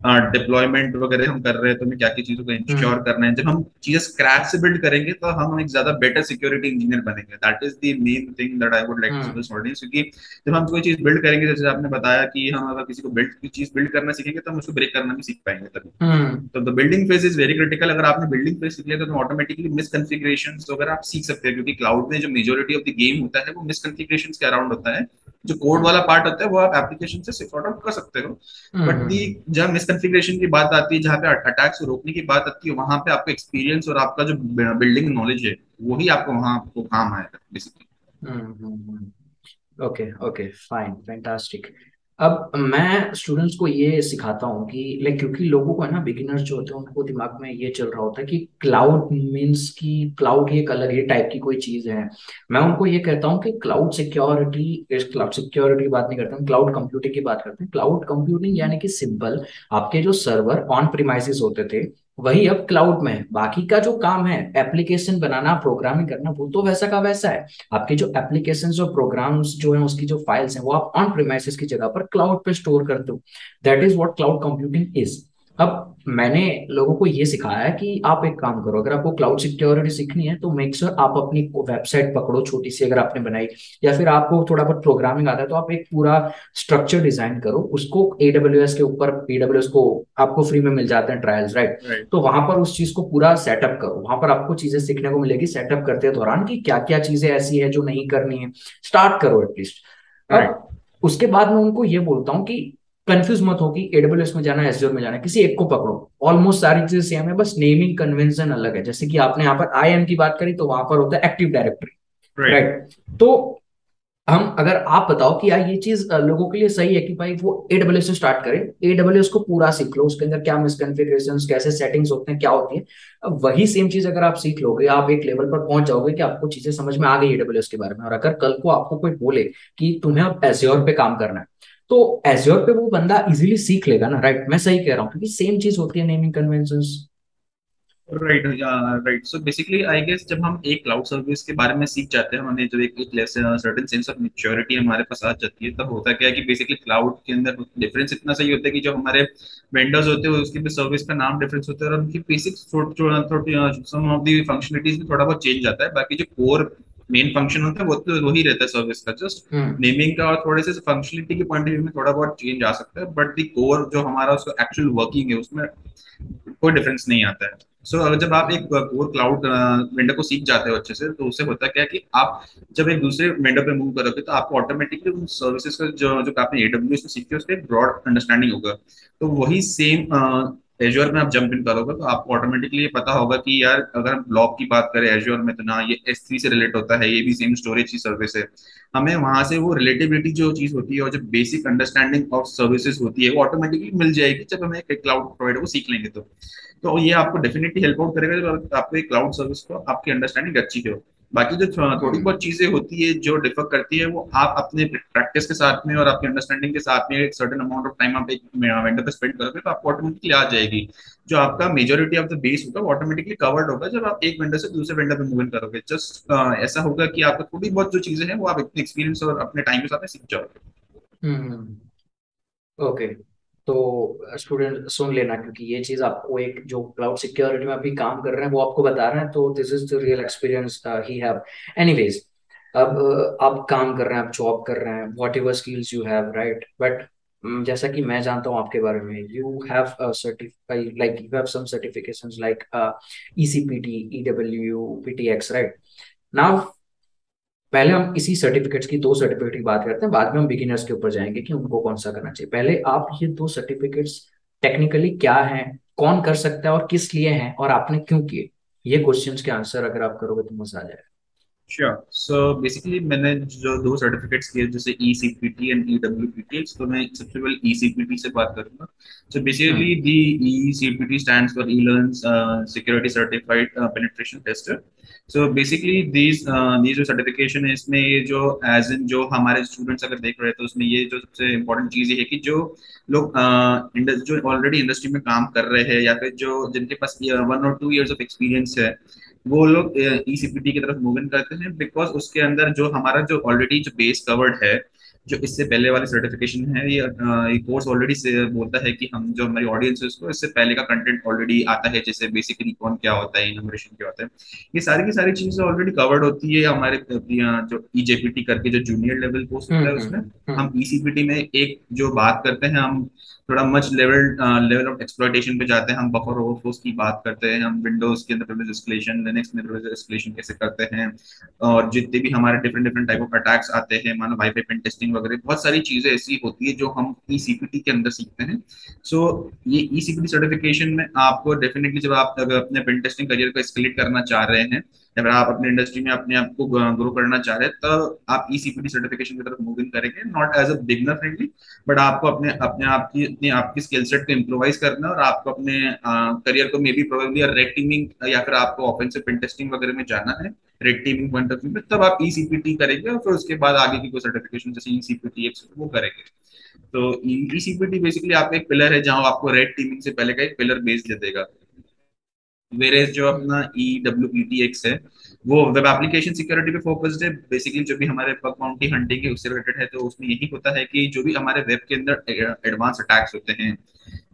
डिप्लॉयमेंट वगैरह हम कर रहे हैं तो हमें क्या क्या चीज़ों को इंश्योर हम्म। करना है। जब हम चीज़ें स्क्रैच से बिल्ड करेंगे तो हम एक ज़्यादा बेटर सिक्योरिटी इंजीनियर बनेंगे। That is the main thing that I would like to this audience क्योंकि जब हम कोई चीज़ बिल्ड करेंगे जैसे आपने बताया कि हम अगर किसी को बिल्ड की चीज़ बिल्ड करना सीखेंगे तो हम उसको ब्रेक करना भी सीख पाएँगे तभी। हम्म। तो the building phase is very critical अगर आपने बिल्डिंग फ़ेज़ सीख लिया तो ऑटोमेटिकली मिसकॉन्फिगरेशन वगैरह आप सीख सकते हैं क्योंकि क्लाउड में जो मेजोरिटी ऑफ़ द गेम होता है वो मिसकॉन्फिगरेशन के अराउंड होता है। जो कोड वाला पार्ट होता है वो आप एप्लीकेशन से सॉर्ट आउट कर सकते हो। बट। दी जब मिसकॉन्फ़िगरेशन की बात आती है, जहाँ पे अटैक्स रोकने की बात आती है, वहाँ पे आपका एक्सपीरियंस और आपका जो बिल्डिंग नॉलेज है, वही आपको वहाँ आपको काम आएगा basically okay okay fine fantastic अब मैं स्टूडेंट्स को ये सिखाता हूँ कि लाइक क्योंकि लोगों को है ना बिगिनर्स जो होते हैं, उनको दिमाग में ये चल रहा होता है कि क्लाउड मीन्स कि क्लाउड एक अलग ही टाइप की कोई चीज़ है। मैं उनको ये कहता हूँ कि क्लाउड सिक्योरिटी क्लाउड सिक्योरिटी की बात नहीं करते हम क्लाउड कंप्यूटिंग की बात करते हैं। क्लाउड कंप्यूटिंग यानी कि सिंपल आपके जो सर्वर ऑन प्रीमाइसिस होते थे वही अब क्लाउड में है। बाकी का जो काम है एप्लीकेशन बनाना प्रोग्रामिंग करना, वो तो वैसा का वैसा है। आपके जो एप्लीकेशन और प्रोग्राम्स जो है, उसकी जो फाइल्स हैं, वो आप ऑन प्रीमाइसिस की जगह पर क्लाउड पे स्टोर करते हो। That is what cloud computing is अब मैंने लोगों को ये सिखाया है कि आप एक काम करो अगर आपको क्लाउड सिक्योरिटी सीखनी है तो मेक श्योर आप अपनी वेबसाइट पकड़ो छोटी सी अगर आपने बनाई या फिर आपको थोड़ा बहुत प्रोग्रामिंग आता है तो आप एक पूरा स्ट्रक्चर डिज़ाइन करो उसको एडब्ल्यू के ऊपर एडब्ल्यू को आपको फ्री में मिल जाते हैं ट्रायल्स राइट right? तो वहाँ पर उस चीज़ को पूरा सेटअप करो वहाँ पर आपको चीज़ें सीखने को मिलेगी सेटअप करते दौरान की क्या क्या चीज़ें ऐसी है जो नहीं करनी है स्टार्ट करो एटलीस्ट उसके बाद मैं उनको ये बोलता हूँ कि कंफ्यूज मत हो कि एडब्ल्यूएस में जाना एसडीओ में जाना किसी एक को पकड़ो। ऑलमोस्ट सारी चीज़ें सेम है बस नेमिंग कन्वेंशन अलग है। जैसे कि आपने यहाँ पर आईएम की बात करी तो वहाँ पर होता है एक्टिव डायरेक्टरी राइट तो हम अगर आप बताओ कि यार ये चीज़ लोगों के लिए सही है कि भाई वो एडब्ल्यूएस से स्टार्ट करें एडब्ल्यूएस को पूरा सीख लो उसके अंदर क्या मिसकनफिग्रेशन कैसे सेटिंग्स होते हैं क्या होती है। वही सेम चीज़ अगर आप सीख लोगे आप एक लेवल पर पहुँच जाओगे कि आपको चीज़ें समझ में आ गई एडब्ल्यूएस के बारे में। और अगर कल को आपको कोई बोले कि तुम्हें अब एज्योर पे काम करना है तो एज्योर पे वो बंदा इजीली सीख लेगा ना राइट मैं सही कह रहा हूँ, क्योंकि सेम चीज़ होती है naming conventions right right so basically I guess जब हम एक क्लाउड सर्विस के बारे में सीख जाते हैं, हमें जब एक सर्टेन सेंस ऑफ़ मेच्योरिटी हमारे पास आ जाती है, तब होता क्या है कि बेसिकली क्लाउड के अंदर डिफरेंस इतना सही होता है कि जो हमारे वेंडर्स होते हैं, उसकी भी सर्विस का नाम डिफरेंस होता है और उनकी बेसिक सम फंक्शनलिटीज में थोड़ा बहुत चेंज आता है, बाकी जो कोर मेन फ़ंक्शन होता है वो तो वही रहता है सर्विस का जस्ट नेमिंग का और थोड़े से फंक्शनलिटी के पॉइंट ऑफ़ व्यू में थोड़ा बहुत चेंज आ सकता है बट दी कोर जो हमारा उसका एक्चुअल वर्किंग है उसमें कोई डिफरेंस नहीं आता है। सो so, अगर जब आप एक कोर क्लाउड वेंडर को सीख जाते हो अच्छे से तो उससे होता क्या है कि आप जब एक दूसरे वेंडर पे मूव करोगे तो आपको ऑटोमेटिकली उन सर्विसेज़ का जो जो आपने एडब्ल्यू सीखी उसका एक ब्रॉड अंडरस्टैंडिंग होगा। तो वही सेम एज्योर में आप जंप इन करोगे तो आपको ऑटोमेटिकली पता होगा कि यार अगर हम ब्लॉक की बात करें एज्योर में तो ना ये एस थ्री से रिलेट होता है, ये भी सेम स्टोरेज की सर्विस है। हमें वहाँ से वो रिलेटिविटी जो चीज़ होती है और जो बेसिक अंडरस्टैंडिंग ऑफ़ सर्विसेज़ होती है, वो ऑटोमेटिकली मिल जाएगी जब हमें एक क्लाउड प्रोवाइडर को सीख लेंगे तो। तो ये आपको डेफिनेटली हेल्प आउट करेगा जब आपको क्लाउड सर्विस को आपकी अंडरस्टैंडिंग अच्छी हो बाकी जो थोड़ी बहुत चीज़ें होती है जो डिफर करती है, वो आप अपने प्रैक्टिस के साथ में और आपकी अंडरस्टैंडिंग के साथ में एक सर्टेन अमाउंट ऑफ़ टाइम आप एक वेंडर पे स्पेंड करोगे तो आपको ऑटोमेटिकली आ जाएगी। जो आपका मेजोरिटी ऑफ़ द बेस होगा, वो ऑटोमेटिकली कवर्ड होगा जब आप एक वेंडर से दूसरे वेंडर पे मूव इन करोगे। जस्ट ऐसा होगा कि आपको थोड़ी बहुत जो चीज़ें हैं, वो आप अपने एक्सपीरियंस और अपने टाइम के साथ में सीख जाओगे। ओके तो स्टूडेंट सुन लेना, क्योंकि ये चीज़ आपको एक जो क्लाउड सिक्योरिटी में अभी काम कर रहे हैं, वो आपको बता रहे हैं तो this is the real experience he have anyways अब आप काम कर रहे हैं, आप जॉब कर रहे हैं whatever skills you have right but जैसा कि मैं जानता हूँ आपके बारे में you have like you have some certifications like ECPT EWPTX right now पहले हम इसी सर्टिफिकेट्स की दो सर्टिफिकेट की बात करते हैं, बाद में हम बिगिनर्स के ऊपर जाएँगे कि उनको कौन सा करना चाहिए। पहले आप ये दो सर्टिफिकेट्स टेक्निकली क्या है, कौन कर सकता है और किस लिए हैं और आपने क्यों किए? ये क्वेश्चन के आंसर अगर आप करोगे तो मज़ा आ जाएगा। श्योर सो बेसिकली मैंने जो दो सर्टिफिकेट्स किए जैसे E C P T and E W P T तो मैं सबसे पहले ई सी पी टी से बात करूँगा। So basically the E C P T stand for E learn security certified penetration tester so basically these these जो certification है इसमें ये जो एज इन जो हमारे स्टूडेंट्स अगर देख रहे हैं तो उसमें ये जो सबसे इम्पोर्टेंट चीज़ है कि जो लोग uh, जो ऑलरेडी इंडस्ट्री में काम कर रहे हैं या फिर जो जिनके पास वन और टू इयर्स ऑफ़ एक्सपीरियंस है वो लोग ईसीपीटी सीपीटी की तरफ़ मूव इन करते हैं बिकॉज़ उसके अंदर जो हमारा जो ऑलरेडी जो बेस कवर्ड है जो इससे पहले वाली सर्टिफिकेशन है ये ये कोर्स ऑलरेडी बोलता है कि हम जो हमारी ऑडियंस है उसको इससे पहले का कंटेंट ऑलरेडी आता है जैसे बेसिकली कौन क्या होता है इनोग्रेशन क्या होता है ये सारी की सारी चीज़ें ऑलरेडी कवर्ड होती है हमारे जो ईजेपीटी करके जो जूनियर लेवल कोर्स होता है हम्म, उसमें हम्म, हम्म। हम ईसीपीटी में एक जो बात करते हैं हम थोड़ा much level level of exploitation पे जाते हैं हम बफर ओवरफ्लोस की बात करते हैं हम विंडोज़ के अंदर एस्केलेशन लिनक्स में एस्केलेशन कैसे करते हैं और जितने भी हमारे different different type of attacks आते हैं मानो वाईफाई पेन टेस्टिंग वगैरह बहुत सारी चीज़ें ऐसी होती है जो हम ई सी पी टी के अंदर सीखते हैं। सो so, ये E C P T certification में आपको डेफिनेटली जब आप अगर अपने पेन टेस्टिंग करियर को स्केलेट करना चाह रहे हैं अगर आप अपने इंडस्ट्री में अपने आप को ग्रो करना चाह रहे हैं तो आप ई सीपीटी सर्टिफिकेशन की तरफ़ मूव इन करेंगे not as a beginner friendly but आपको अपने अपने आप की, अपनी आपकी स्किल सेट को इम्प्रोवाइज करना और आपको अपने करियर को maybe probably red teaming या फिर आपको ऑफेंसिव पेन टेस्टिंग वगैरह में जाना है red teaming point of view में, तब आप ई सीपीटी करेंगे और फिर उसके बाद आगे की कोई सर्टिफिकेशन जैसे ई सीपीटी वो करेंगे। तो ई बेसिकली आपका एक पिलर है जहाँ आपको रेड टीमिंग से पहले का एक पिलर बेस दे देगा। वेरेज जो अपना E W P T X है वो वेब एप्लीकेशन सिक्योरिटी पे फोकस्ड है बेसिकली जो भी हमारे बग बाउंटी हंटिंग है उससे रिलेटेड है तो उसमें यही होता है कि जो भी हमारे वेब के अंदर एडवांस अटैक्स होते हैं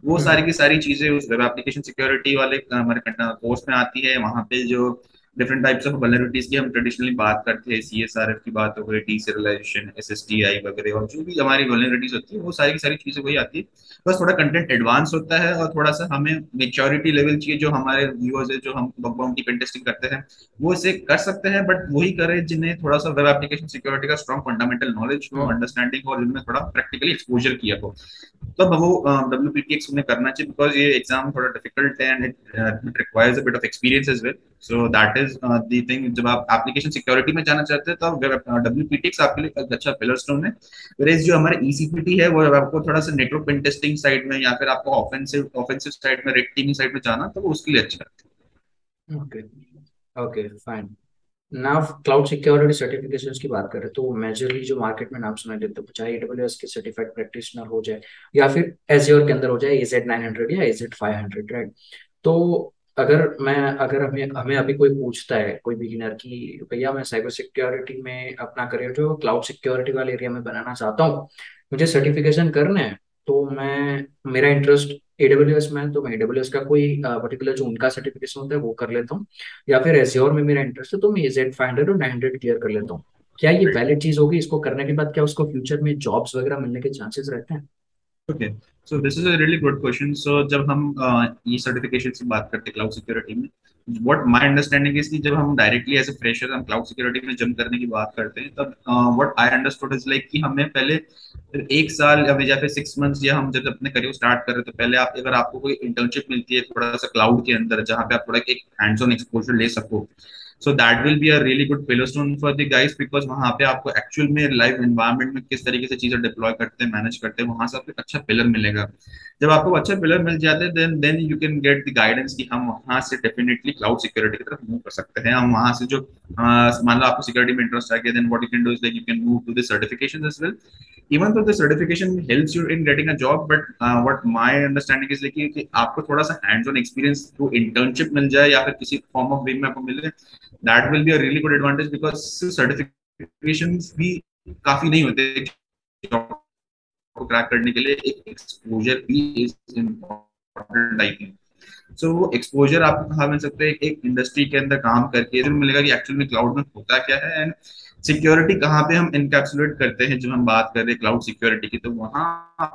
वो हम्म। सारी की सारी चीज़ें उस वेब एप्लीकेशन सिक्योरिटी वाले हमारे कोर्स में आती है वहाँ पे जो डिफरेंट टाइप्स ऑफ़ वलनरिटीज की हम ट्रेडिशनली बात करते हैं सी एस आर एफ़ की बात हो गई deserialization S S T I वगैरह और जो भी हमारी वलनरिटीज होती है वो सारी की सारी चीज़ें वही आती है। बस थोड़ा कंटेंट एडवांस होता है और थोड़ा सा हमें मेच्योरिटी लेवल चाहिए जो हमारे व्यूअर्स है जो हम बग बाउंटी पेन टेस्टिंग करते हैं वो इसे कर सकते हैं बट वही करें जिन्हें थोड़ा सा वेब एप्लीकेशन सिक्योरिटी का स्ट्रॉन्ग फंडामेंटल नॉलेज हो अंडरस्टैंडिंग और जिनमें थोड़ा प्रैक्टिकली एक्सपोजर किया हो। तब तो वो डब्ल्यू पी टी एक्स उन्हें करना चाहिए बिकॉज़ ये एग्ज़ाम थोड़ा डिफ़िकल्ट है and it requires a bit of experience as well so that is the thing जब आप एप्लीकेशन सिक्योरिटी में जाना चाहते हैं तो डब्ल्यू पी टी आपके लिए अच्छा पिलर स्टोन है। वेरेज जो हमारे ईसीपीटी है, वो आपको थोड़ा सा नेटवर्क पेन टेस्टिंग साइड में या फिर आपको ऑफेंसिव ऑफेंसिव साइड में रेड टीमिंग साइड में जाना तो वो उसके लिए अच्छा है। ओके ओके फाइन ना क्लाउड सिक्योरिटी सर्टिफिकेशंस की बात करें तो मेजरली जो मार्केट में नाम सुनाई देते हैं, चाहे एडब्ल्यूएस के सर्टिफाइड प्रैक्टिशनर हो जाए, या फिर एज्योर के अंदर हो जाए एजेड नाइन हंड्रेड या एजेड फाइव हंड्रेड राइट तो अगर मैं, अगर हमें हमें अभी कोई पूछता है, कोई बिगिनर की, भैया, मैं साइबर सिक्योरिटी में अपना करियर जो क्लाउड सिक्योरिटी वाले एरिया में बनाना चाहता हूँ, मुझे सर्टिफिकेशन करना है तो मैं, मेरा इंटरेस्ट एडब्ल्यूएस में तो मैं एडब्ल्यूएस का कोई पर्टिकुलर जो उनका सर्टिफिकेशन होता है, वो कर लेता हूँ, या फिर एज्योर में मेरा इंटरेस्ट है तो मैं जेड फाइव हंड्रेड और नाइन हंड्रेड क्लियर कर लेता हूँ। क्या ये वैलिड चीज़ होगी? इसको करने के बाद क्या उसको फ्यूचर में जॉब्स वगैरह मिलने के चांसेस रहते हैं? Okay so this is a really good question so जब हम ई सर्टिफिकेशन की बात करते हैं क्लाउड सिक्योरिटी में व्हाट माय अंडरस्टैंडिंग इज़ कि जब हम डायरेक्टली एज ए फ्रेशर हम क्लाउड सिक्योरिटी में जंप करने की बात करते हैं, तब what I understood is like कि हमें पहले एक साल या फिर सिक्स मंथ्स या हम जब अपने करियर स्टार्ट कर रहे तो पहले आप, अगर आपको कोई इंटर्नशिप मिलती है थोड़ा सा क्लाउड के अंदर जहाँ पे आप थोड़ा एक हैंड्स ऑन एक्सपोजर ले सको so that will be a really good pillarstone for the guys because वहाँ पे आपको एक्चुअल में लाइव एनवायरनमेंट में किस तरीके से चीज़ें डिप्लॉय करते हैं मैनेज करते हैं वहाँ से आपको अच्छा पिलर मिलेगा। जब आपको अच्छा पिलर मिल जाते हैं then then you can get the guidance कि हम वहाँ से डेफिनेटली क्लाउड सिक्योरिटी की तरफ़ मूव कर सकते हैं। हम वहाँ से जो मान लो आपको सिक्योरिटी में इंटरेस्ट आ गया then what you can do is like you can move to the certification as well though the certification helps you in getting a job but uh, what my understanding is like कि आपको थोड़ा सा hands on experience through internship मिल जाए या फिर किसी form of वे में आपको मिले that will be a really good advantage because certifications भी काफ़ी नहीं होते क्रैक करने के लिए एक एक्सपोजर भी is important I think so वो एक्सपोजर आपको कहा मिल सकता है? एक इंडस्ट्री के अंदर काम करके मिलेगा कि एक्चुअल में क्लाउड में होता क्या है एंड सिक्योरिटी कहाँ पे हम इनकैप्सुलेट करते हैं जब हम बात कर रहे हैं क्लाउड सिक्योरिटी की तो वहाँ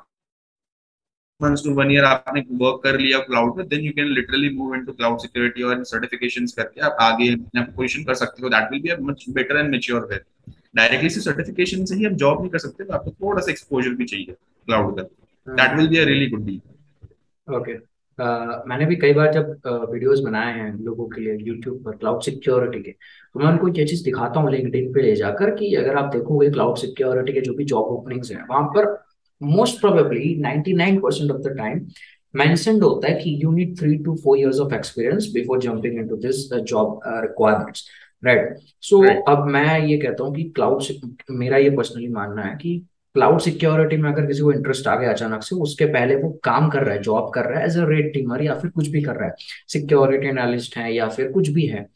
months to one year आपने वर्क कर लिया क्लाउड में then you can literally move into cloud security और सर्टिफिकेशंस करके आप आगे अपने पोजीशन कर सकते हो। That will be a much better and mature way directly से सर्टिफिकेशन से ही आप जॉब नहीं कर सकते तो आपको थोड़ा सा एक्सपोजर भी चाहिए क्लाउड का। That will be a really good deal okay मैंने भी कई बार जब वीडियोस बनाए हैं लोगों के लिए यूट्यूब पर क्लाउड सिक्योरिटी के तो मैं उनको ये चीज़ दिखाता हूँ लिंक्डइन पे ले जाकर कि अगर आप देखोगे क्लाउड सिक्योरिटी के जो भी जॉब ओपनिंग्स हैं वहाँ पर most probably 99% of the time mentioned होता है कि you need three to four years of experience before jumping into this uh, job uh, requirements right right? So. अब मैं ये कहता हूँ कि क्लाउड मेरा ये पर्सनली मानना है कि क्लाउड सिक्योरिटी में अगर किसी को इंटरेस्ट आ गया अचानक से उसके पहले वो काम कर रहा है जॉब कर रहा है एज अ रेड टीमर या फिर कुछ भी कर रहा है सिक्योरिटी एनालिस्ट है या फिर कुछ भी है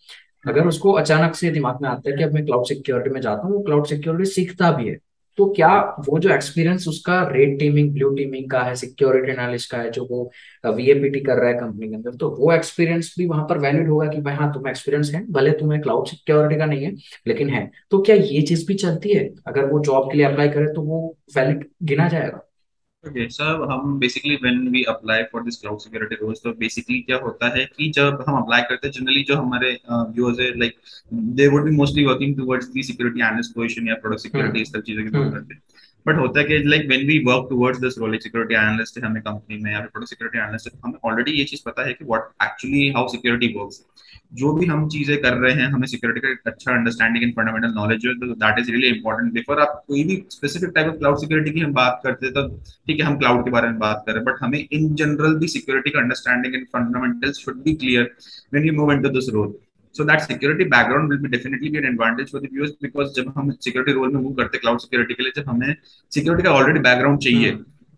अगर उसको अचानक से दिमाग में आता है कि अब मैं क्लाउड सिक्योरिटी में जाता हूँ वो क्लाउड सिक्योरिटी सीखता भी है तो क्या वो जो एक्सपीरियंस उसका रेड टीमिंग ब्लू टीमिंग का है सिक्योरिटी एनालिस्ट का है, जो वो वीएपीटी कर रहा है कंपनी के अंदर तो वो एक्सपीरियंस भी वहाँ पर वैलिड होगा कि भाई हाँ तुम्हें एक्सपीरियंस है, भले तुम्हें क्लाउड सिक्योरिटी का नहीं है, लेकिन है। तो क्या ये चीज़ भी चलती है? अगर वो जॉब के लिए अप्लाई करे तो वो वैलिड गिना जाएगा? ओके सर हम basically when we apply for this cloud security roles तो बेसिकली क्या होता है कि जब हम अप्लाई करते हैं जनरली जो हमारे व्यूअर्स है like they would be mostly working towards the security analyst position या प्रोडक्ट सिक्योरिटी इस सब चीज़ों की बात करते हैं। बट होता है कि like when we work towards this role security analyst है हमें कंपनी में, या फिर प्रोडक्ट सिक्योरिटी एनालिस्ट है, हमें ऑलरेडी ये चीज़ पता है कि what actually how security works जो भी हम चीज़ें कर रहे हैं, हमें सिक्योरिटी का अच्छा अंडरस्टैंडिंग एंड फंडामेंटल नॉलेज है that is really important before आप कोई भी specific type of cloud security की हम बात करते हैं तो ठीक है, हम क्लाउड के बारे में बात कर रहे हैं बट हमें इन जनरल भी सिक्योरिटी का understanding and fundamentals should be clear when you move into this role so that security background will be definitely be an advantage for the viewers because जब हम सिक्योरिटी रोल में move करते cloud security के लिए जब हमें security का already background चाहिए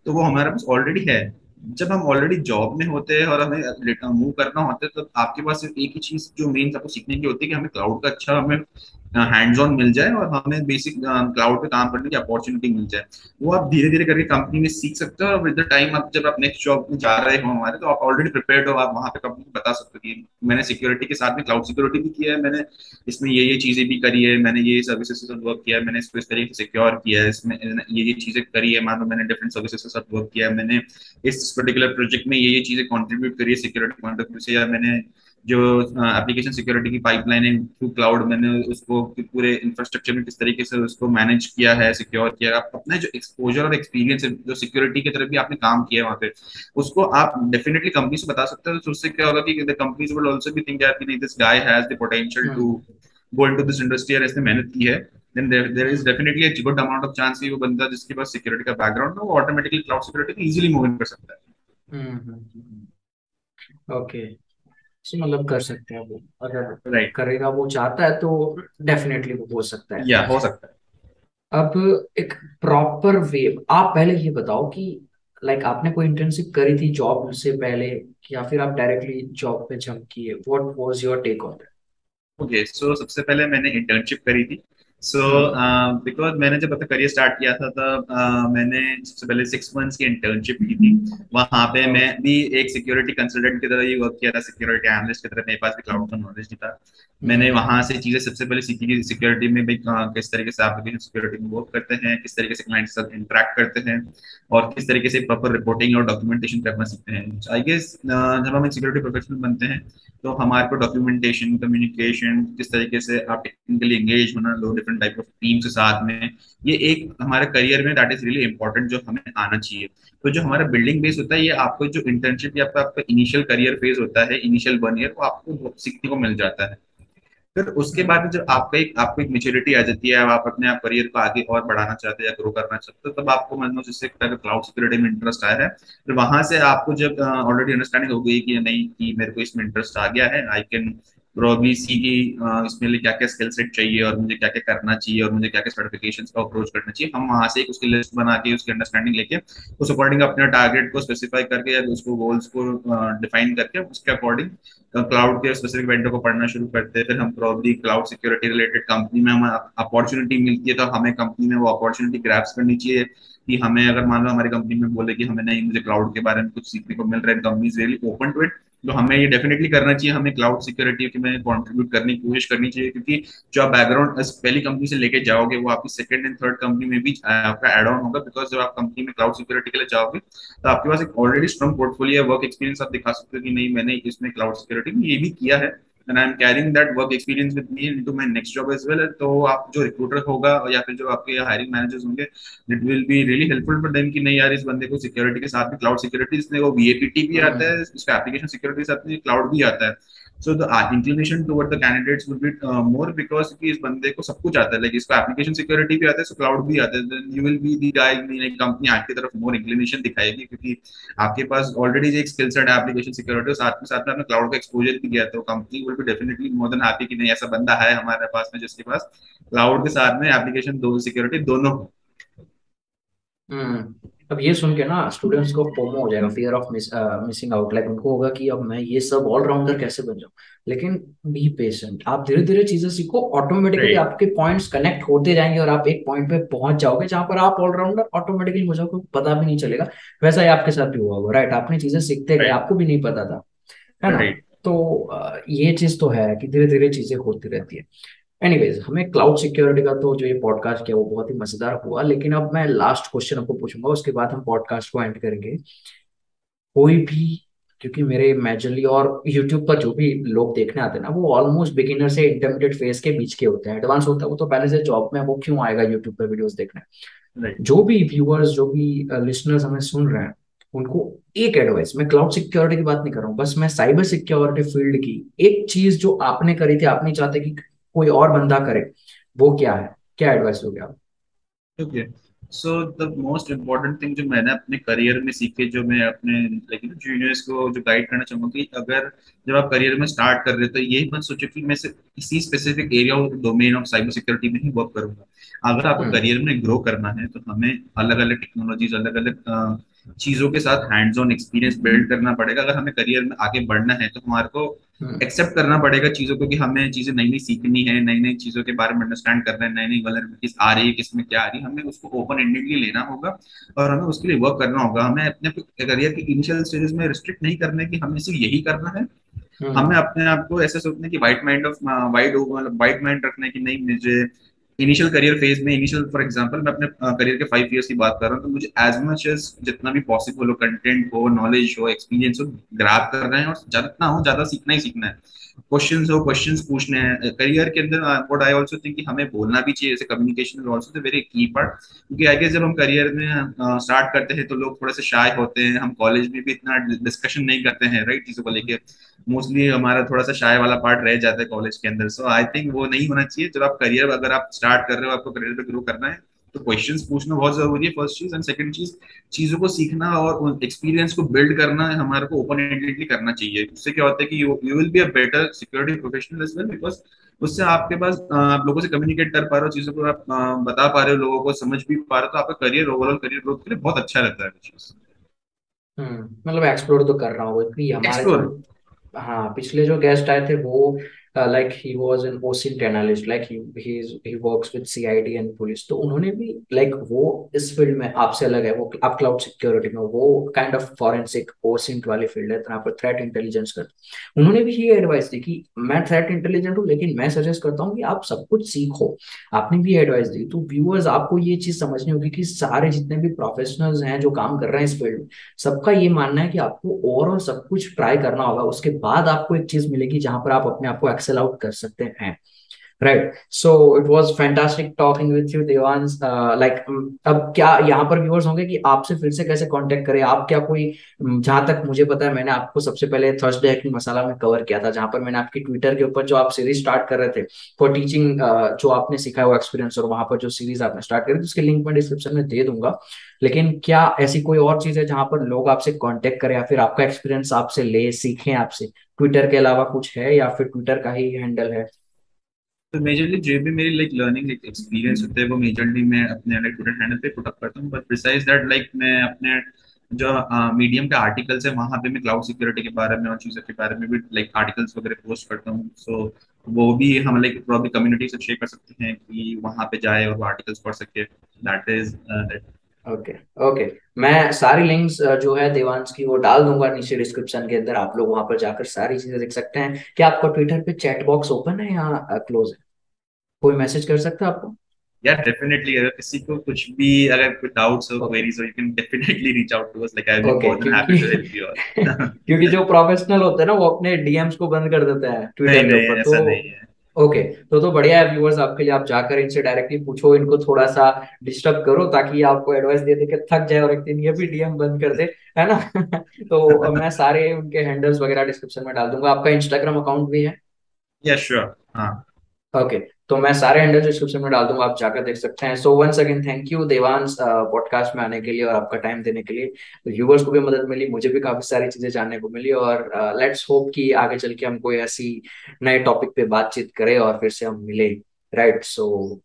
तो वो हमारे पास ऑलरेडी है। जब हम ऑलरेडी जॉब में होते हैं और हमें मूव करना होता है तो आपके पास सिर्फ़ एक ही चीज़ जो मेन आपको सीखने की होती है कि हमें क्लाउड का अच्छा हमें हैंड्स ऑन मिल जाए और हमें बेसिक क्लाउड पे काम करने की अपॉर्चुनिटी मिल जाए। वो आप धीरे धीरे करके कंपनी में सीख सकते हो और विद द टाइम आप जब आप नेक्स्ट जॉब में जा रहे हो हमारे तो आप ऑलरेडी प्रिपेयर्ड हो, आप वहाँ पे कंपनी को बता सकते हो कि मैंने सिक्योरिटी के साथ में क्लाउड सिक्योरिटी भी किया है, मैंने इसमें ये ये चीज़ें भी करी है, मैंने ये सर्विसेज़ के साथ वर्क किया है, मैंने इसको इस तरीके से सिक्योर किया है, इसमें ये ये चीज़ें करी है, मान लो मैंने डिफरेंट सर्विसेज़ के साथ वर्क किया है, मैंने इस पर्टिकुलर प्रोजेक्ट में ये ये चीज़ें कॉन्ट्रीब्यूट करी है सिक्योरिटी पॉइंट ऑफ़ व्यू से या मैंने जो एप्लीकेशन सिक्योरिटी की पाइपलाइन है थ्रू क्लाउड मैंने उसको पूरे इंफ्रास्ट्रक्चर में किस तरीके से उसको मैनेज किया है सिक्योर किया आप अपना जो एक्सपोजर और एक्सपीरियंस है जो सिक्योरिटी की तरफ़ भी आपने काम किया है वहाँ पे उसको आप डेफिनेटली कंपनी से बता सकते हो तो उससे क्या होगा कि the companies will also be think कि नहीं this guy has the potential to go into this industry और इसने मेहनत की है then there, there is definitely a good amount of chance कि वो बंदा जिसके पास सिक्योरिटी का बैकग्राउंड है वो ऑटोमेटिकली क्लाउड सिक्योरिटी में इजीली मूव इन कर सकता है। ओके मतलब कर सकते हैं वो। अगर राइट करेगा वो चाहता है तो डेफिनेटली वो हो सकता है। या हो सकता है। अब एक प्रॉपर वे आप पहले ये बताओ कि लाइक like, आपने कोई इंटर्नशिप करी थी जॉब से पहले या फिर आप डायरेक्टली जॉब पे जंप किए? What was your take on okay so सबसे पहले मैंने इंटर्नशिप करी थी। सो बिकॉज़ मैंने जब अपना करियर स्टार्ट किया था तब uh, मैंने सबसे पहले सिक्स मंथ्स की इंटर्नशिप की थी। वहाँ पे मैं भी एक सिक्योरिटी कंसल्टेंट की तरह ही वर्क किया था सिक्योरिटी एनालिस्ट की तरह। मेरे पास भी क्लाउड का नॉलेज नहीं था। मैंने वहाँ से चीज़ें सबसे पहले सीखी कि सिक्योरिटी में भी uh, किस तरीके से एप्लीकेशन सिक्योरिटी में वर्क करते हैं किस तरीके से क्लाइंट के साथ इंटरेक्ट करते हैं और किस तरीके से प्रॉपर रिपोर्टिंग और डॉक्यूमेंटेशन करना सीखते हैं। आई गेस जब हम सिक्योरिटी प्रोफेशनल बनते हैं तो हमारे को डॉक्यूमेंटेशन कम्युनिकेशन किस तरीके से आप टेक्निकली एंगेज होना लो डिफरेंट टाइप ऑफ़ टीम के साथ में, ये एक हमारे करियर में दैट इज़ रियली इंपॉर्टेंट जो हमें आना चाहिए। तो जो हमारा बिल्डिंग बेस होता है, ये आपको जो इंटर्नशिप या आपका इनिशियल करियर फ़ेज़ होता है इनिशियल वन ईयर वो आपको सीखने को मिल जाता है। फिर उसके बाद जब आपका एक, आपको एक मेच्योरिटी आ जाती है, आप अपने आप करियर को आगे और बढ़ाना चाहते हैं या ग्रो करना चाहते हो, तब आपको मान जिससे क्लाउड सिक्योरिटी में इंटरेस्ट आया है। फिर वहाँ से आपको जब ऑलरेडी अंडरस्टैंडिंग हो गई कि नहीं, कि मेरे को इसमें इंटरेस्ट आ गया है आई कैन प्रोबली सी की इसमें लिए क्या क्या स्किल सेट चाहिए और मुझे क्या क्या करना चाहिए और मुझे क्या क्या सर्टिफिकेशन का अप्रोच करना चाहिए, हम वहाँ से एक उसकी लिस्ट बना के, उसकी अंडरस्टैंडिंग लेके, उस अकॉर्डिंग अपने टारगेट को स्पेसिफाई करके या उसको गोल्स को डिफाइन करके उसके अकॉर्डिंग क्लाउड के स्पेसिफिक वेंडर को पढ़ना शुरू करते हैं। फिर हम probably cloud security related company में हमें अपॉर्चुनिटी मिलती है तो हमें कंपनी में वो अपॉर्चुनिटी ग्रैप्स करनी चाहिए कि हमें अगर मान लो हमारी कंपनी में बोले कि हमें नहीं, मुझे क्लाउड के बारे में कुछ सीखने को मिल रहा है company really open to it तो हमें ये डेफिनेटली करना चाहिए, हमें क्लाउड सिक्योरिटी में कॉन्ट्रीब्यूट करने की कोशिश करनी चाहिए, क्योंकि जो आप बैकग्राउंड पहली कंपनी से लेके जाओगे, वो आपकी सेकंड एंड थर्ड कंपनी में भी आपका एड ऑन होगा बिकॉज़ जब आप कंपनी में क्लाउड सिक्योरिटी के लिए जाओगे तो आपके पास एक already strong portfolio work experience आप दिखा सकते हो कि नहीं, मैंने इसमें क्लाउड सिक्योरिटी में ये भी किया है। And I'm carrying that work experience with me into my next job as well. तो आप जो रिक्रूटर होगा या फिर जो आपके हायरिंग मैनेजर्स होंगे it will be really helpful for them कि नहीं यार इस बंदे को सिक्योरिटी के साथ में क्लाउड सिक्योरिटी इसने वो वीएपीटी भी आता है इसका एप्लीकेशन सिक्योरिटी के साथ में क्लाउड भी आता है the uh, inclination toward the candidates would be uh, more कि इस बंदे को सब कुछ आता है लाइक इसको एप्लीकेशन सिक्योरिटी भी आता है सो क्लाउड भी आता है then you will be the guy company आपकी तरफ़ मोर इंक्लिनेशन दिखाएगी क्योंकि आपके पास ऑलरेडी एक स्किल सेट है एप्लीकेशन सिक्योरिटी साथ में साथ में आपने क्लाउड का एक्सपोजर भी किया तो company will be definitely more than happy कि नहीं ऐसा बंदा है हमारे पास में जिसके पास क्लाउड के साथ में एप्लीकेशन दो सिक्योरिटी दोनों। हम्म। अब ये सुन के ना स्टूडेंट्स को फोमो हो जाएगा fear of missing out like उनको होगा कि अब मैं ये सब ऑलराउंडर कैसे बन जाऊँ? लेकिन बी पेशेंट आप धीरे धीरे चीज़ें सीखो ऑटोमेटिकली आपके पॉइंट्स कनेक्ट होते जाएँगे और आप एक पॉइंट पे पहुँच जाओगे जहाँ पर आप ऑलराउंडर ऑटोमेटिकली हो जाओगे पता भी नहीं चलेगा। वैसा ही आपके साथ भी हुआ होगा राइट आपने चीज़ें सीखते गए आपको भी नहीं पता था है ना? तो ये चीज़ तो है कि धीरे धीरे चीज़ें होती रहती है। एनीवेज हमें क्लाउड सिक्योरिटी का तो जो ये पॉडकास्ट किया वो बहुत ही मज़ेदार हुआ लेकिन अब मैं लास्ट क्वेश्चन आपको पूछूँगा उसके बाद हम पॉडकास्ट को एंड करेंगे। कोई भी क्योंकि मेरे मेजरली और यूट्यूब पर जो भी लोग देखने आते हैं ना वो ऑलमोस्ट बिगिनर से इंटरमीडिएट फ़ेज़ के बीच के होते हैं। एडवांस होता है वो तो पहले से जॉब में वो क्यों आएगा यूट्यूब पर वीडियोस देखने? जो भी व्यूअर्स जो भी लिसनर्स हमें सुन रहे हैं उनको एक एडवाइस मैं क्लाउड सिक्योरिटी की बात नहीं कर रहा हूँ बस मैं साइबर सिक्योरिटी फ़ील्ड की एक चीज़ जो आपने करी थी आप नहीं चाहते कि कोई और बंदा करे वो क्या है? क्या एडवाइस हो गया okay so the most important thing जो मैंने अपने करियर में सीखे जो मैं अपने लाइक जूनियर्स को जो गाइड करना चाहूँगा कि अगर जब आप करियर में स्टार्ट कर रहे हो तो यही मत सोचो कि मैं सिर्फ़ इसी स्पेसिफिक एरिया और डोमेन ऑफ़ साइबर सिक्योरिटी में ही वर्क करूँगा। अगर आपको करियर हम्म। में ग्रो करना है तो हमें अलग अलग टेक्नोलॉजीज़ अलग अलग चीज़ों के साथ हैंड्स ऑन एक्सपीरियंस बिल्ड करना पड़ेगा अगर हमें करियर में आगे बढ़ना है तो हमारे को एक्सेप्ट हम्म। करना पड़ेगा चीज़ों को कि हमें चीज़ें नई नई सीखनी है नई नई चीज़ों के बारे में अंडरस्टैंड करना है नई नई वलनरेबिलिटीज आ रही है किसमें क्या आ रही है हमें उसको ओपन एंडेडली लेना होगा और हमें उसके लिए वर्क करना होगा हमें अपने करियर के इनिशियल स्टेजेस में रिस्ट्रिक्ट नहीं करना है कि हमें सिर्फ़ यही करना है हम्म। हमें अपने आप को ऐसे सोचना कि white mind of wide white mind रखना है कि नहीं मुझे इनिशियल करियर फ़ेज़ में इनिशियल फॉर एग्जांपल मैं अपने करियर के फाइव इयर्स की बात कर रहा हूँ तो मुझे एज मच एज जितना भी पॉसिबल हो कंटेंट हो नॉलेज हो एक्सपीरियंस हो ग्रैप कर रहे हैं और जितना हो, ज़्यादा सीखना ही सीखना है। क्वेश्चंस हो क्वेश्चंस पूछने हैं। करियर के अंदर व्हाट आई आल्सो थिंक कि हमें बोलना भी चाहिए, जैसे communication is also very key part क्योंकि आई गेस जब हम करियर में स्टार्ट करते हैं तो लोग थोड़े से शाय होते हैं। हम कॉलेज में भी इतना डिस्कशन नहीं करते हैं राइट चीज़ों को लेके। मोस्टली हमारा थोड़ा सा शाय वाला पार्ट रह जाता है कॉलेज के अंदर। सो आई थिंक वो नहीं होना चाहिए। जब आप करियर अगर आप स्टार्ट कर रहे हो, आपको करियर पे ग्रो करना है तो क्वेश्चंस पूछना बहुत ज़रूरी है फ़र्स्ट चीज़ एंड सेकंड चीज़ चीज़ों को सीखना और एक्सपीरियंस को बिल्ड करना हमारे को ओपन एंडेडली करना चाहिए। उससे क्या होता है कि you will be a better security professional as well because उससे आपके पास आप लोगों से कम्युनिकेट कर पा रहे हो चीज़ों को आप बता पा रहे हो लोगों को समझ भी पा रहे हो तो आपका करियर ओवरऑल करियर ग्रोथ के लिए बहुत अच्छा रहता है चीज़। हम्म मतलब एक्सप्लोर तो कर रहा हूँ क्योंकि हमारे हाँ पिछले जो गेस्ट आए थे वो like he was an OSINT analyst like he he he works with CID and police तो उन्होंने भी लाइक like, वो इस फ़ील्ड में आपसे अलग है वो आप क्लाउड सिक्योरिटी में वो काइंड ऑफ़ फॉरेंसिक ओसिंट वाली फ़ील्ड है जहाँ पर थ्रेट इंटेलिजेंस करते उन्होंने भी ये एडवाइस दी कि मैं थ्रेट इंटेलिजेंट हूँ लेकिन मैं सजेस्ट करता हूँ कि आप सब कुछ सीखो। आपने भी एडवाइस दी तो व्यूअर्स आपको ये चीज़ समझनी होगी कि सारे जितने भी प्रोफेशनल्स हैं जो काम कर रहे हैं इस फ़ील्ड में सबका ये मानना है कि आपको ओवरऑल सब कुछ ट्राई करना होगा उसके बाद आपको एक चीज़ मिलेगी जहाँ पर आप अपने आप को एक्सेल आउट कर सकते हैं। Right so it was fantastic talking with you Devansh like अब क्या यहाँ पर व्यूअर्स होंगे कि आपसे फिर से कैसे कांटेक्ट करें? आप क्या कोई जहाँ तक मुझे पता है मैंने आपको सबसे पहले थर्सडे हैकिंग मसाला में कवर किया था जहाँ पर मैंने आपकी ट्विटर के ऊपर जो आप सीरीज़ स्टार्ट कर रहे थे फॉर टीचिंग uh, जो आपने सिखाया वो एक्सपीरियंस और वहाँ पर जो सीरीज़ आपने स्टार्ट करी थी उसके लिंक मैं डिस्क्रिप्शन में दे दूँगा। लेकिन क्या ऐसी कोई और चीज़ है जहाँ पर लोग आपसे कॉन्टेक्ट करें या फिर आपका एक्सपीरियंस आपसे ले सीखें आपसे? ट्विटर के अलावा कुछ है या फिर ट्विटर का ही हैंडल है? तो मेजरली जो भी मेरी लाइक लर्निंग एक्सपीरियंस होते हैं, वो मेजरली मैं अपने लाइक ट्विटर हैंडल पे पुट अप करता हूँ। बट प्रिसाइज दैट लाइक मैं अपने जो मीडियम के आर्टिकल्स है, वहाँ पे मैं क्लाउड सिक्योरिटी के बारे में और चीज़ों के बारे में भी लाइक आर्टिकल्स वगैरह पोस्ट करता हूँ। सो वो भी हम लाइक प्रॉब्लम कम्युनिटी से शेयर कर सकते हैं कि वहाँ पे जाए और आर्टिकल्स पढ़ सके। दैट इज़ ओके ओके मैं सारी लिंक्स जो है देवांश की, वो डाल दूँगा नीचे डिस्क्रिप्शन के अंदर। आप लोग वहाँ पर जाकर सारी चीज़ें देख सकते हैं। क्या आपका ट्विटर पे चैट बॉक्स ओपन है या क्लोज है? कोई मैसेज कर सकता है आपको? या डेफिनेटली अगर किसी को कुछ भी अगर कोई डाउट्स हो क्वेरीज हो you can definitely reach out to us like I will be more than happy to help you all क्योंकि जो प्रोफेशनल होते हैं ना वो अपने डीएम्स को बंद कर देते हैं ट्विटर के ऊपर तो नहीं है। ओके okay, तो तो बढ़िया है व्यूअर्स आपके लिए आप जाकर इनसे डायरेक्टली पूछो इनको थोड़ा सा डिस्टर्ब करो ताकि आपको एडवाइस दे दे के थक जाए और एक दिन ये भी डीएम बंद कर दे है ना? *laughs* तो मैं सारे उनके हैंडल्स वगैरह डिस्क्रिप्शन में डाल दूँगा। आपका इंस्टाग्राम अकाउंट भी है? या श्योर हाँ। ओके तो मैं सारे हैंडल डिस्क्रिप्शन में डाल दूँगा, आप जाकर देख सकते हैं। So once again thank you Devansh podcast में आने के लिए और आपका टाइम देने के लिए। व्यूवर्स को भी मदद मिली, मुझे भी काफ़ी सारी चीज़ें जानने को मिली और लेट्स होप कि आगे चल के हम कोई ऐसी नए टॉपिक पे बातचीत करें और फिर से हम मिले। Right so